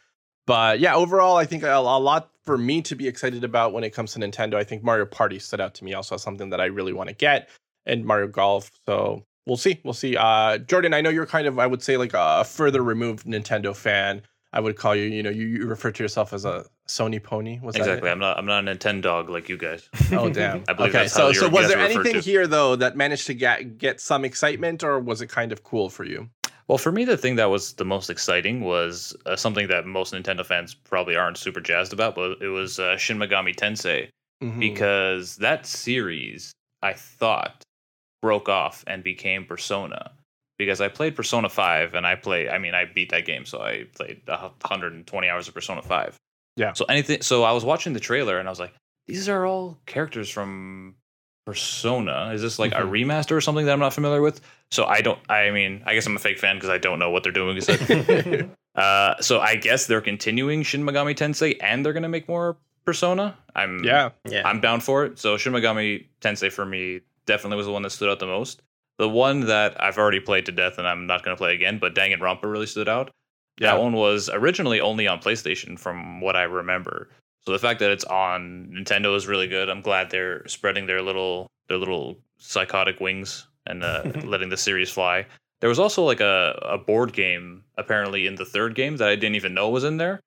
But yeah, overall, I think a, a lot for me to be excited about when it comes to Nintendo. I think Mario Party stood out to me also as something that I really want to get, and Mario Golf. So we'll see, we'll see. Uh, Jordan, I know you're kind of, I would say, like a further removed Nintendo fan. I would call you. You know, you, you refer to yourself as a Sony pony. Was exactly. I'm not. I'm not a Nintendo dog like you guys. Oh damn. I believe okay. so so was there anything here though that managed to get get some excitement, or was it kind of cool for you? Well, for me, the thing that was the most exciting was uh, something that most Nintendo fans probably aren't super jazzed about, but it was uh, Shin Megami Tensei mm-hmm. because that series I thought broke off and became Persona because I played Persona 5 and I play I mean I beat that game so I played 120 hours of Persona 5. Yeah. So anything so I was watching the trailer and I was like these are all characters from Persona. Is this like mm-hmm. a remaster or something that I'm not familiar with? So I don't I mean I guess I'm a fake fan because I don't know what they're doing uh so I guess they're continuing Shin Megami Tensei and they're going to make more Persona. I'm yeah, yeah. I'm down for it. So Shin Megami Tensei for me definitely was the one that stood out the most. The one that I've already played to death and I'm not going to play again, but Danganronpa really stood out. Yeah. That one was originally only on PlayStation, from what I remember. So the fact that it's on Nintendo is really good. I'm glad they're spreading their little their little psychotic wings and uh, letting the series fly. There was also like a, a board game apparently in the third game that I didn't even know was in there.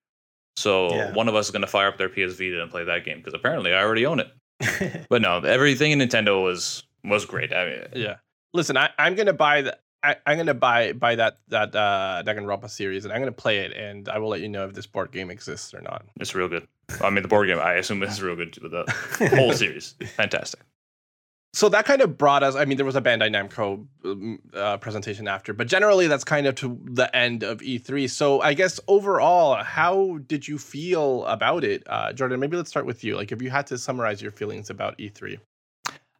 So yeah. one of us is going to fire up their PS Vita and play that game because apparently I already own it. but no, everything in Nintendo was was great. I mean, yeah listen, I, I'm gonna buy the I, am gonna buy buy that that uh Danganronpa series and I'm gonna play it and I will let you know if this board game exists or not. It's real good. I mean the board game, I assume it's real good. The whole series. Fantastic. So that kind of brought us. I mean, there was a Bandai Namco um, uh, presentation after, but generally that's kind of to the end of E3. So I guess overall, how did you feel about it, uh, Jordan? Maybe let's start with you. Like, if you had to summarize your feelings about E3.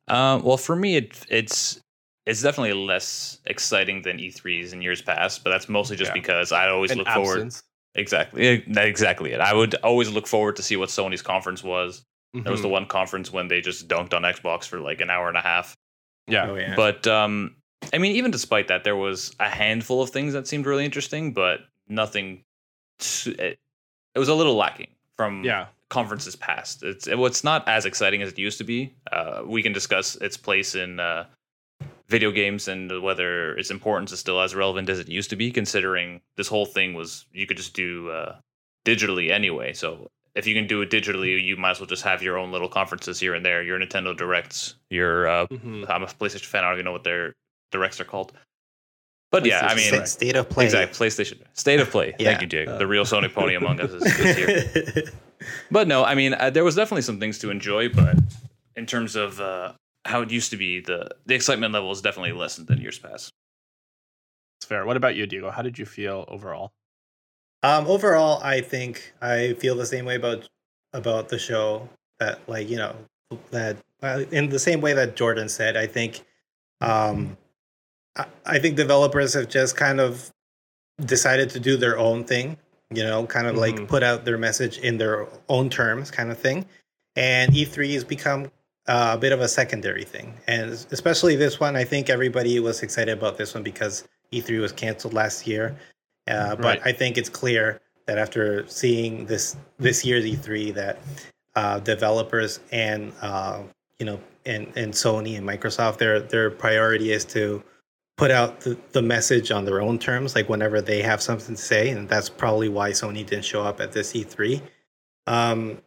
Uh, well, for me, it, it's it's definitely less exciting than E3s in years past, but that's mostly just yeah. because I always An look absence. forward. Exactly, exactly it. I would always look forward to see what Sony's conference was. Mm-hmm. There was the mm-hmm. one conference when they just dunked on Xbox for like an hour and a half. Yeah, oh, yeah. but um, I mean, even despite that, there was a handful of things that seemed really interesting, but nothing. it, it was a little lacking from yeah conferences past. It's it, it's not as exciting as it used to be. Uh, we can discuss its place in uh, video games and whether its importance is still as relevant as it used to be, considering this whole thing was you could just do uh, digitally anyway. So if you can do it digitally, you might as well just have your own little conferences here and there. Your Nintendo Directs, your uh, mm-hmm. I'm a PlayStation fan. I don't even know what their directs are called. But yeah, I mean, state of play. Exactly, PlayStation State of Play. yeah. Thank you, Jake. Uh, the real Sony pony among us is, is here. but no, I mean, uh, there was definitely some things to enjoy, but in terms of uh, how it used to be, the the excitement level is definitely lessened than years past. It's fair. What about you, Diego? How did you feel overall? Um, overall, I think I feel the same way about about the show. That like you know that uh, in the same way that Jordan said, I think um, I, I think developers have just kind of decided to do their own thing. You know, kind of mm-hmm. like put out their message in their own terms, kind of thing. And E3 has become uh, a bit of a secondary thing. And especially this one, I think everybody was excited about this one because E3 was canceled last year. Uh, but right. I think it's clear that after seeing this this year's E3, that uh, developers and uh, you know and, and Sony and Microsoft, their their priority is to put out the, the message on their own terms, like whenever they have something to say, and that's probably why Sony didn't show up at this E3. Um,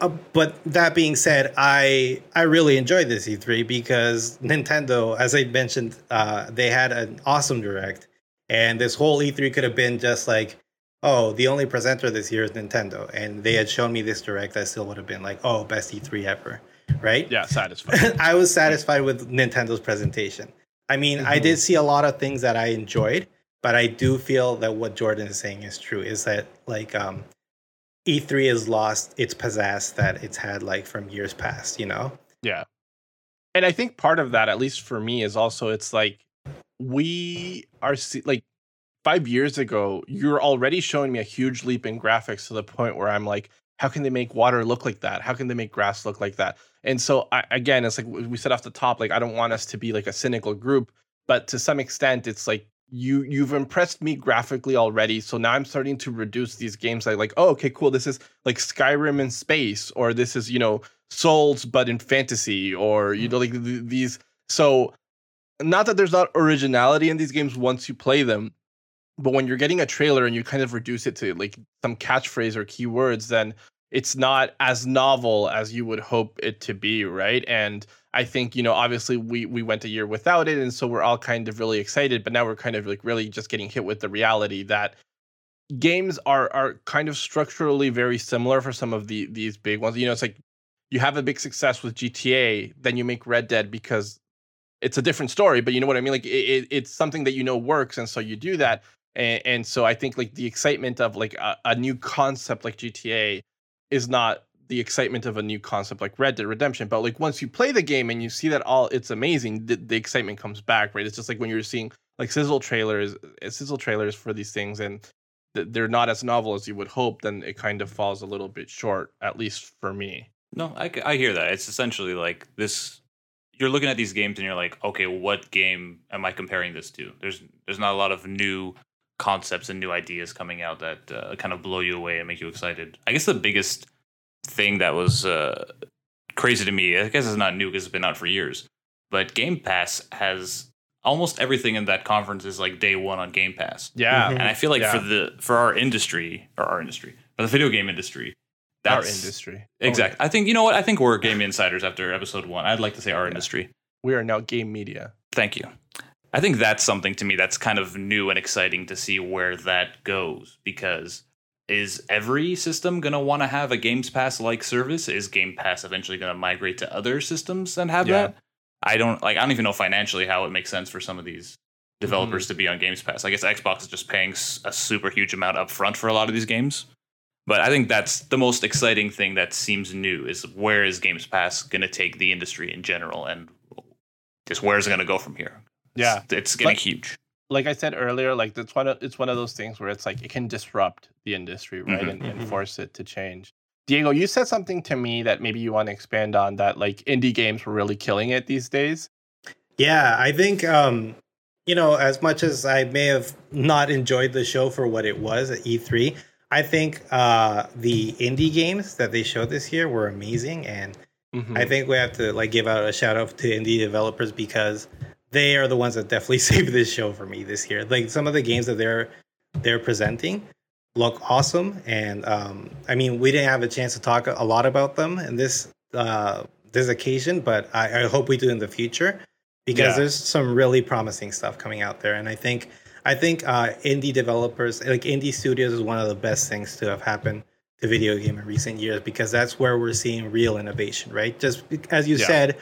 uh, but that being said, I I really enjoyed this E3 because Nintendo, as I mentioned, uh, they had an awesome direct, and this whole E3 could have been just like, oh, the only presenter this year is Nintendo, and they had shown me this direct, I still would have been like, oh, best E3 ever, right? Yeah, satisfied. I was satisfied with Nintendo's presentation. I mean, mm-hmm. I did see a lot of things that I enjoyed, but I do feel that what Jordan is saying is true. Is that like um, E3 has lost its pizzazz that it's had like from years past, you know? Yeah. And I think part of that, at least for me, is also it's like we are like five years ago, you're already showing me a huge leap in graphics to the point where I'm like, how can they make water look like that? How can they make grass look like that? And so I, again, it's like we said off the top, like I don't want us to be like a cynical group, but to some extent, it's like you you've impressed me graphically already so now i'm starting to reduce these games like like oh okay cool this is like skyrim in space or this is you know souls but in fantasy or you mm. know like th- these so not that there's not originality in these games once you play them but when you're getting a trailer and you kind of reduce it to like some catchphrase or keywords then it's not as novel as you would hope it to be right? And I think you know obviously we we went a year without it, and so we're all kind of really excited. But now we're kind of like really just getting hit with the reality that games are are kind of structurally very similar for some of the these big ones. You know, it's like you have a big success with GTA, then you make Red Dead because it's a different story. But you know what I mean? Like it, it's something that you know works, and so you do that. And, and so I think like the excitement of like a, a new concept like GTA is not the excitement of a new concept like Red Dead Redemption. But like once you play the game and you see that all it's amazing, the, the excitement comes back, right? It's just like when you're seeing like sizzle trailers, uh, sizzle trailers for these things, and th- they're not as novel as you would hope. Then it kind of falls a little bit short, at least for me. No, I, I hear that. It's essentially like this. You're looking at these games and you're like, okay, what game am I comparing this to? There's there's not a lot of new concepts and new ideas coming out that uh, kind of blow you away and make you excited. I guess the biggest thing that was uh, crazy to me. I guess it's not new because it's been out for years. But Game Pass has almost everything in that conference is like day one on Game Pass. Yeah, mm-hmm. and I feel like yeah. for the for our industry or our industry, for the video game industry, that's our industry. Exactly. Oh, yeah. I think you know what I think we're game insiders after episode one. I'd like to say our yeah. industry. We are now game media. Thank you. I think that's something to me that's kind of new and exciting to see where that goes because is every system going to want to have a Games Pass like service? Is Game Pass eventually going to migrate to other systems and have yeah. that? I don't like. I don't even know financially how it makes sense for some of these developers mm-hmm. to be on Games Pass. I guess Xbox is just paying a super huge amount up front for a lot of these games. But I think that's the most exciting thing that seems new is where is Games Pass going to take the industry in general and just where is it going to go from here? Yeah, it's, it's getting but, huge like I said earlier, like it's one of it's one of those things where it's like it can disrupt the industry, right, mm-hmm, and, and mm-hmm. force it to change. Diego, you said something to me that maybe you want to expand on that like indie games were really killing it these days. Yeah, I think um, you know, as much as I may have not enjoyed the show for what it was at E3, I think uh the indie games that they showed this year were amazing and mm-hmm. I think we have to like give out a shout out to indie developers because they are the ones that definitely saved this show for me this year. Like some of the games that they're they're presenting look awesome, and um, I mean we didn't have a chance to talk a lot about them in this uh, this occasion, but I, I hope we do in the future because yeah. there's some really promising stuff coming out there, and I think I think uh, indie developers like indie studios is one of the best things to have happened to video game in recent years because that's where we're seeing real innovation, right? Just as you yeah. said,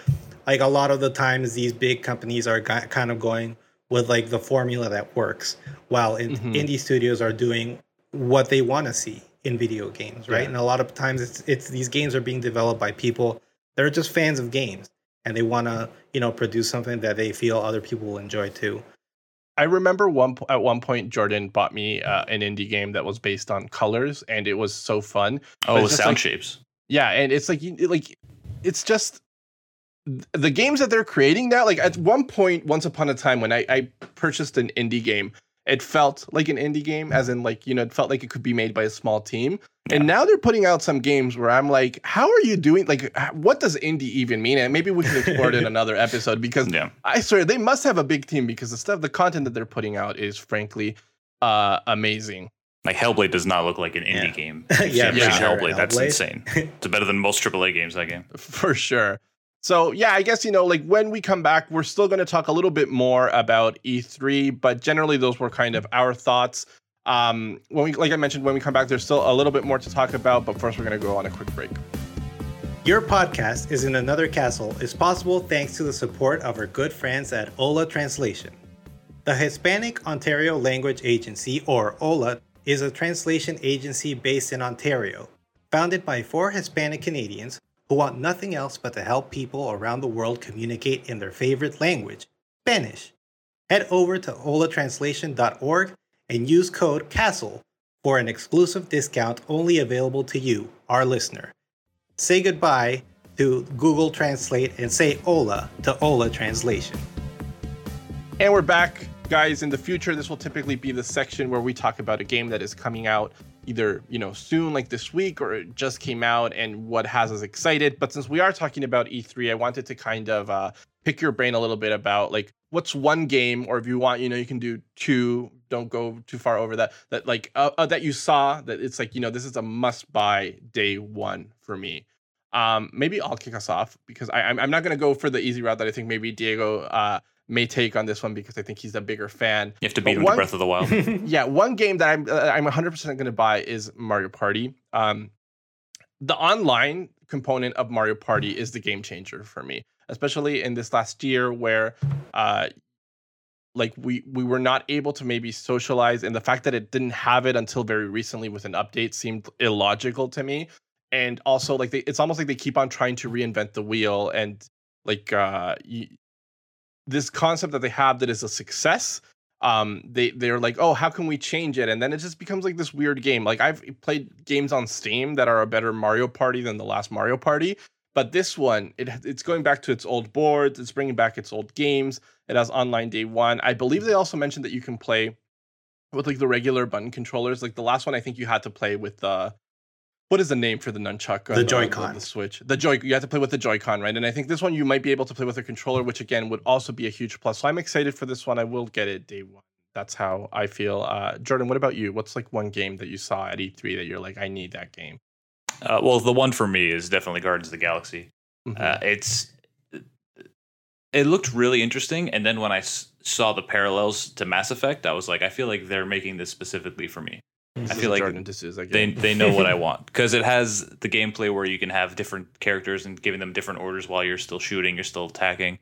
like a lot of the times these big companies are kind of going with like the formula that works while in, mm-hmm. indie studios are doing what they want to see in video games right yeah. and a lot of times it's it's these games are being developed by people that are just fans of games and they want to you know produce something that they feel other people will enjoy too I remember one at one point Jordan bought me uh, an indie game that was based on colors, and it was so fun. Oh, sound like, shapes. Yeah, and it's like like it's just the games that they're creating now, like at one point, once upon a time, when I, I purchased an indie game, it felt like an indie game, as in like you know, it felt like it could be made by a small team. Yeah. And now they're putting out some games where I'm like, how are you doing? Like, what does indie even mean? And maybe we can explore it in another episode because yeah. I swear they must have a big team because the stuff, the content that they're putting out is frankly uh, amazing. Like Hellblade does not look like an indie Yeah. game. Yeah, yeah, sure, Hellblade. That's insane. It's better than most AAA games. That game. for sure. So yeah, I guess you know, like when we come back, we're still going to talk a little bit more about E3, but generally those were kind of our thoughts. Um, when we, like I mentioned, when we come back, there's still a little bit more to talk about, but first we're going to go on a quick break. Your podcast is in another castle is possible thanks to the support of our good friends at Ola Translation. The Hispanic Ontario Language Agency, or OLA, is a translation agency based in Ontario, founded by four Hispanic Canadians who want nothing else but to help people around the world communicate in their favorite language, Spanish. Head over to olatranslation.org and use code CASTLE for an exclusive discount only available to you, our listener say goodbye to Google Translate and say Ola to Ola Translation. And we're back, guys. In the future, this will typically be the section where we talk about a game that is coming out either you know soon, like this week, or it just came out, and what has us excited. But since we are talking about E3, I wanted to kind of uh, pick your brain a little bit about like what's one game, or if you want, you know, you can do two. Don't go too far over that. That like uh, uh, that you saw that it's like you know this is a must buy day one for me. Um, maybe I'll kick us off because I, I'm I'm not gonna go for the easy route that I think maybe Diego uh may take on this one because I think he's a bigger fan. You have to But beat him one- to Breath of the Wild. Yeah, one game that I'm uh, I'm 100% going to buy is Mario Party. Um, the online component of Mario Party is the game changer for me, especially in this last year where, uh, like we we were not able to maybe socialize, and the fact that it didn't have it until very recently with an update seemed illogical to me. And also, like they, it's almost like they keep on trying to reinvent the wheel, and like uh, this concept that they have that is a success um they they're like oh how can we change it? And then it just becomes like this weird game. Like i've played games on steam that are a better mario party than the last mario party but this one it it's going back to its old boards it's bringing back its old games it has online day one. I believe they also mentioned that you can play with like the regular button controllers. Like the last one i think you had to play with the what is the name for the nunchuck on The Joy-Con. the switch the joy you have to play with the joy-con right and i think this one you might be able to play with a controller which again would also be a huge plus so i'm excited for this one i will get it day one that's how i feel uh jordan what about you what's like one game that you saw at e3 that you're like i need that game Uh, well, the one for me is definitely Guardians of the Galaxy. Mhm. Uh, it's it looked really interesting, and then when I s- saw the parallels to Mass Effect, I was like, I feel like they're making this specifically for me. I feel like jordan this is a They they know what I want because it has the gameplay where you can have different characters and giving them different orders while you're still shooting, you're still attacking.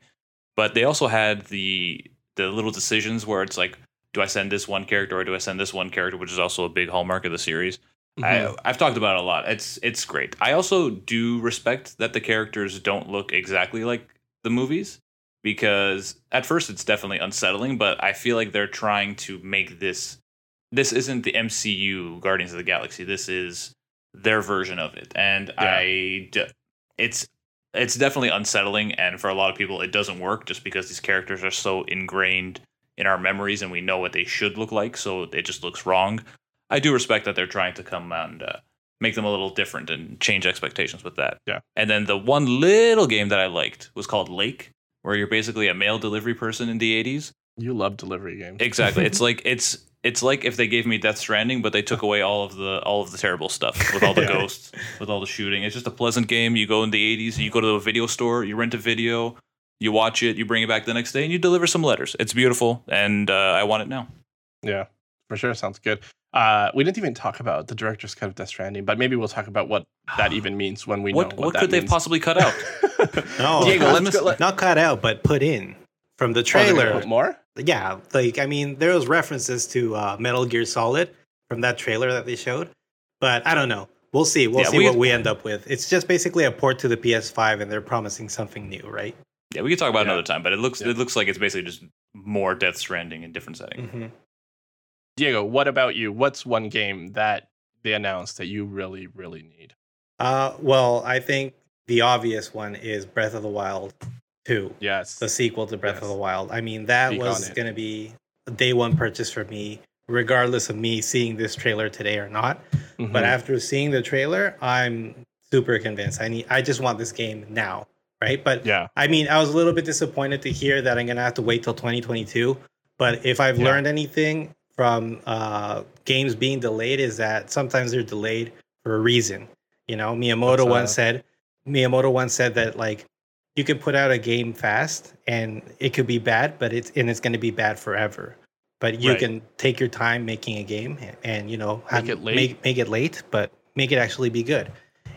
But they also had the the little decisions where it's like, do I send this one character or do I send this one character, which is also a big hallmark of the series. Mhm. I, I've talked about it a lot. It's it's great. I also do respect that the characters don't look exactly like the movies because at first it's definitely unsettling, but I feel like they're trying to make this this isn't the MCU Guardians of the Galaxy. This is their version of it, and Yeah. I d- it's it's definitely unsettling, and for a lot of people it doesn't work just because these characters are so ingrained in our memories and we know what they should look like, so it just looks wrong. I do respect that they're trying to come and uh, make them a little different and change expectations with that. Yeah. And then the one little game that I liked was called Lake, where you're basically a mail delivery person in the 80s. You love delivery games Exactly. it's like it's it's like if they gave me Death Stranding, but they took away all of the all of the terrible stuff with all the Yeah. ghosts, with all the shooting. It's just a pleasant game. You go in the 80s, you go to a video store, you rent a video, you watch it, you bring it back the next day, and you deliver some letters. It's beautiful, and uh, I want it now. Yeah, for sure. Sounds good. Uh, we didn't even talk about the director's cut of Death Stranding, but maybe we'll talk about what that even means when we what know what, what, that could they possibly cut out? No, Diego, not- let's not cut out, but put in from the Oh, they're gonna trailer. put more. yeah, like I mean, there was references to uh, Metal Gear Solid from that trailer that they showed, but I don't know. We'll see. We'll Yeah, see we- what we end up with. It's just basically a port to the PS5, and they're promising something new, right? yeah, we could talk about it Yeah. another time, but it looks Yeah. it looks like it's basically just more Death Stranding in different settings. hmm Diego, what about you? What's one game that they announced that you really, really need? Uh, well, I think the obvious one is Breath of the Wild 2. Yes. the sequel to Breath of the Wild. I mean, that Speak was going to be a day one purchase for me, regardless of me seeing this trailer today or not. Mhm. But after seeing the trailer, I'm super convinced. I need. I just want this game now, right? But yeah, I mean, I was a little bit disappointed to hear that I'm going to have to wait till 2022. But if I've Yeah. learned anything from uh, games being delayed is that sometimes they're delayed for a reason. You know, Miyamoto once said Miyamoto once said that like you can put out a game fast and it could be bad, but it's and it's going to be bad forever. But you Right. can take your time making a game and you know have- it late. make make it late, but make it actually be good.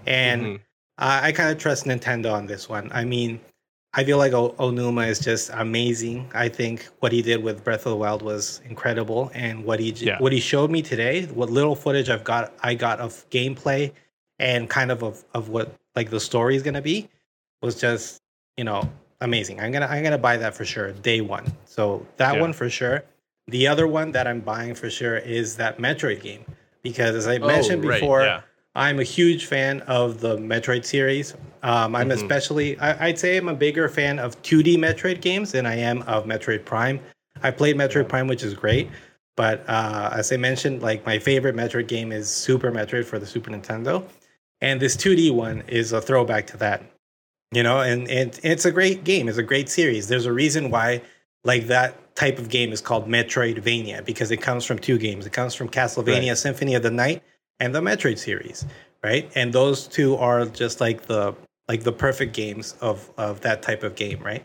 And Mhm. I, I kind of trust Nintendo on this one. I mean, I feel like o- Aonuma is just amazing. I think what he did with Breath of the Wild was incredible, and what he j- Yeah. what he showed me today, what little footage I've got, I got of gameplay, and kind of of, of what like the story is gonna be, was just you know amazing. I'm gonna I'm gonna buy that for sure day one. So that Yeah. one for sure. The other one that I'm buying for sure is that Metroid game because as I mentioned Oh, right, before. yeah. I'm a huge fan of the Metroid series. Um, I'm Mhm. especially, I, I'd say I'm a bigger fan of 2D Metroid games than I am of Metroid Prime. I played Metroid Prime, which is great. But uh, as I mentioned, like my favorite Metroid game is Super Metroid for the Super Nintendo. And this 2D one is a throwback to that. You know, and, and it's a great game. It's a great series. There's a reason why like that type of game is called Metroidvania because it comes from two games. It comes from Castlevania Symphony of the Night and the Metroid series, right? And those two are just like the like the perfect games of of that type of game, right?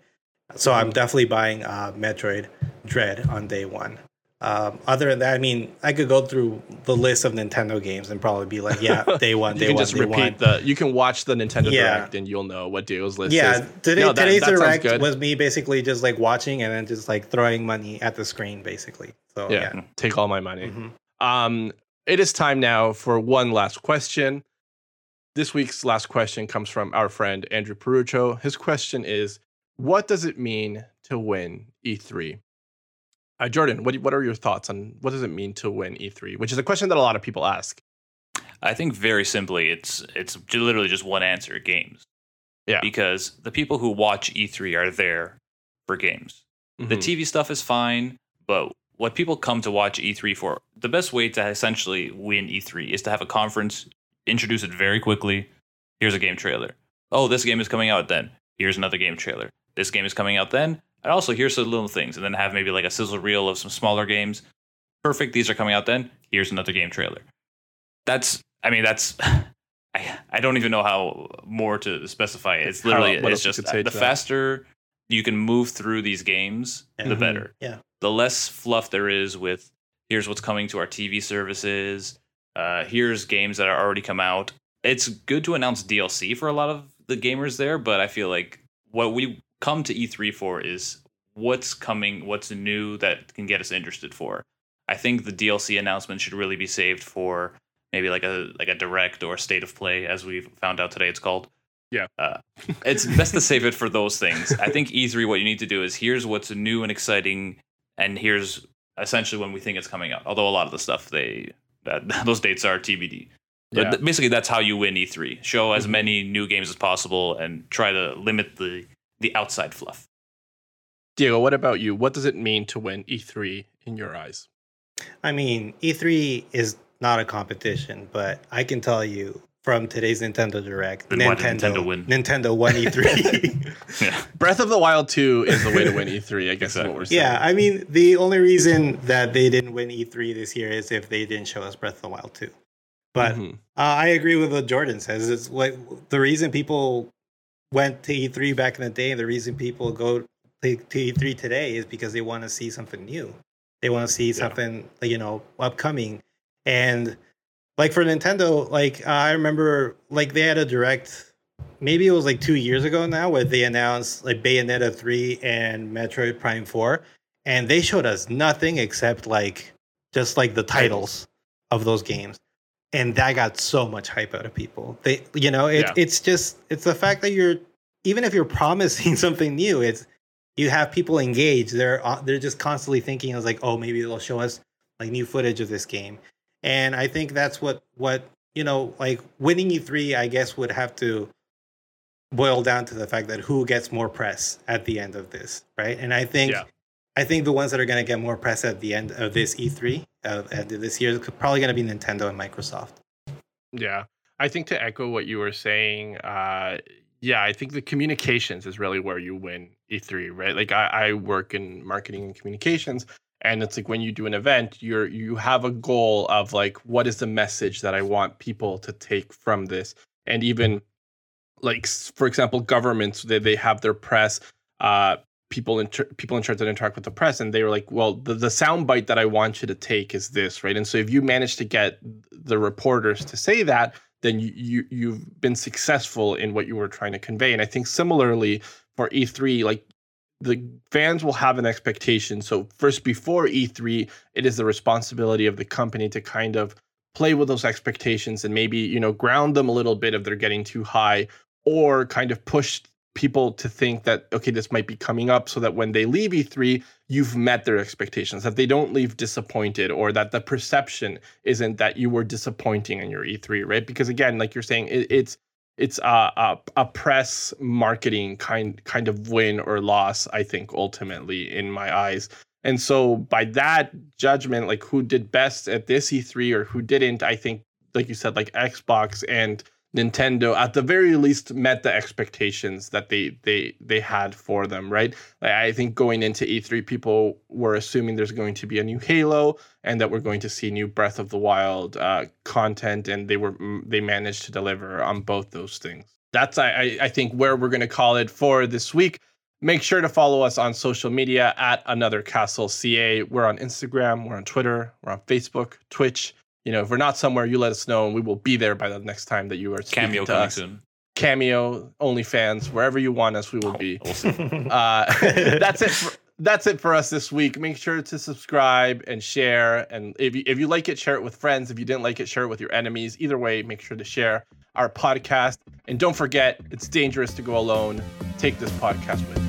So I'm definitely buying uh, Metroid Dread on day one. Um, other than that, I mean, I could go through the list of Nintendo games and probably be like, yeah, day one, You day can one, just day repeat one. the. You can watch the Nintendo Yeah. Direct and you'll know what Diego's list Yeah, is. today, No, that- today's that direct was me basically just like watching and then just like throwing money at the screen, basically. So Yeah, yeah. take all my money. Mhm. Um, it is time now for one last question. This week's last question comes from our friend Andrew Perucho. His question is What does it mean to win E3? Uh, Jordan, what, what are your thoughts on what does it mean to win E3? Which is a question that a lot of people ask. I think very simply, it's it's literally just one answer: games. Yeah. Because the people who watch E3 are there for games. The Mhm. TV stuff is fine, but what people come to watch E3 for, the best way to essentially win E3 is to have a conference, introduce it very quickly. Here's a game trailer. Oh, this game is coming out then. Here's another game trailer. This game is coming out then. And also, here's some little things. And then have maybe like a sizzle reel of some smaller games. Perfect. These are coming out then. Here's another game trailer. That's, I mean, that's, I, I don't even know how more to specify it. It's literally, what it's just the that? faster you can move through these games, the Mhm. better Yeah. the less fluff there is with here's what's coming to our TV services, uh, here's games that are already come out. It's good to announce DLC for a lot of the gamers there, but I feel like what we come to E3 for is what's coming, what's new that can get us interested for. I think the DLC announcement should really be saved for maybe like a like a direct or state of play, as we found out today it's called. Yeah. Uh, it's best to save it for those things. I think E3, what you need to do is here's what's new and exciting, and here's essentially when we think it's coming out. Although a lot of the stuff they that those dates are TBD. But Yeah. th- basically, that's how you win E3. Show as Mhm. many new games as possible and try to limit the the outside fluff. Diego, what about you? What does it mean to win E3 in your eyes? I mean, E3 is not a competition, but I can tell you from today's Nintendo Direct, Then Nintendo, Nintendo win? Nintendo won E3. Yeah. Breath of the Wild 2 is the way to win E3, I guess is what we're saying. yeah, I mean, the only reason that they didn't win E3 this year is if they didn't show us Breath of the Wild 2. But Mhm. uh, I agree with what Jordan says. It's what the reason people went to E3 back in the day, and the reason people go to, to E3 today is because they want to see something new. They want to see something, you know, upcoming. And like for Nintendo, like uh, I remember, like they had a direct, maybe it was like two years ago now, where they announced like Bayonetta 3 and Metroid Prime 4, and they showed us nothing except like just like the titles of those games and that got so much hype out of people. They, you know, it, Yeah. it's just it's the fact that you're even if you're promising something new, it's you have people engaged. They're uh, they're just constantly thinking, I was like, oh, maybe they'll show us like new footage of this game, and I think that's what what you know, like winning E3, I guess would have to boil down to the fact that who gets more press at the end of this, right? And I think. Yeah. I think the ones that are going to get more press at the end of this E3 of at this year is probably going to be Nintendo and Microsoft. Yeah. I think to echo what you were saying, uh, yeah, I think the communications is really where you win E3, right? Like I, I work in marketing and communications, and it's like when you do an event you're you have a goal of like what is the message that i want people to take from this and even like for example governments they, they have their press uh people in people in charge that interact with the press and they were like well the, the sound bite that i want you to take is this right and so if you manage to get the reporters to say that then you, you you've been successful in what you were trying to convey and i think similarly for e3 like the fans will have an expectation. So first, before E3, it is the responsibility of the company to kind of play with those expectations and maybe you know ground them a little bit if they're getting too high, or kind of push people to think that okay, this might be coming up, so that when they leave E3, you've met their expectations, that they don't leave disappointed, or that the perception isn't that you were disappointing in your E3, right? Because again, like you're saying, it, it's it's a, a, a press marketing kind kind of win or loss i think ultimately in my eyes and so by that judgment like who did best at this e3 or who didn't i think like you said like xbox and Nintendo at the very least met the expectations that they they they had for them, right? Like I think going into E3 people were assuming there's going to be a new Halo and that we're going to see new Breath of the Wild uh, content and they were they managed to deliver on both those things. That's I I think where we're going to call it for this week. Make sure to follow us on social media at Another Castle CA. We're on Instagram, we're on Twitter, we're on Facebook, Twitch, you know, if we're not somewhere, you let us know, and we will be there by the next time that you are cameo coming us. soon. Cameo, OnlyFans, wherever you want us, we will be. uh, that's it. For, that's it for us this week. Make sure to subscribe and share. And if you, if you like it, share it with friends. If you didn't like it, share it with your enemies. Either way, make sure to share our podcast. And don't forget, it's dangerous to go alone. Take this podcast with you.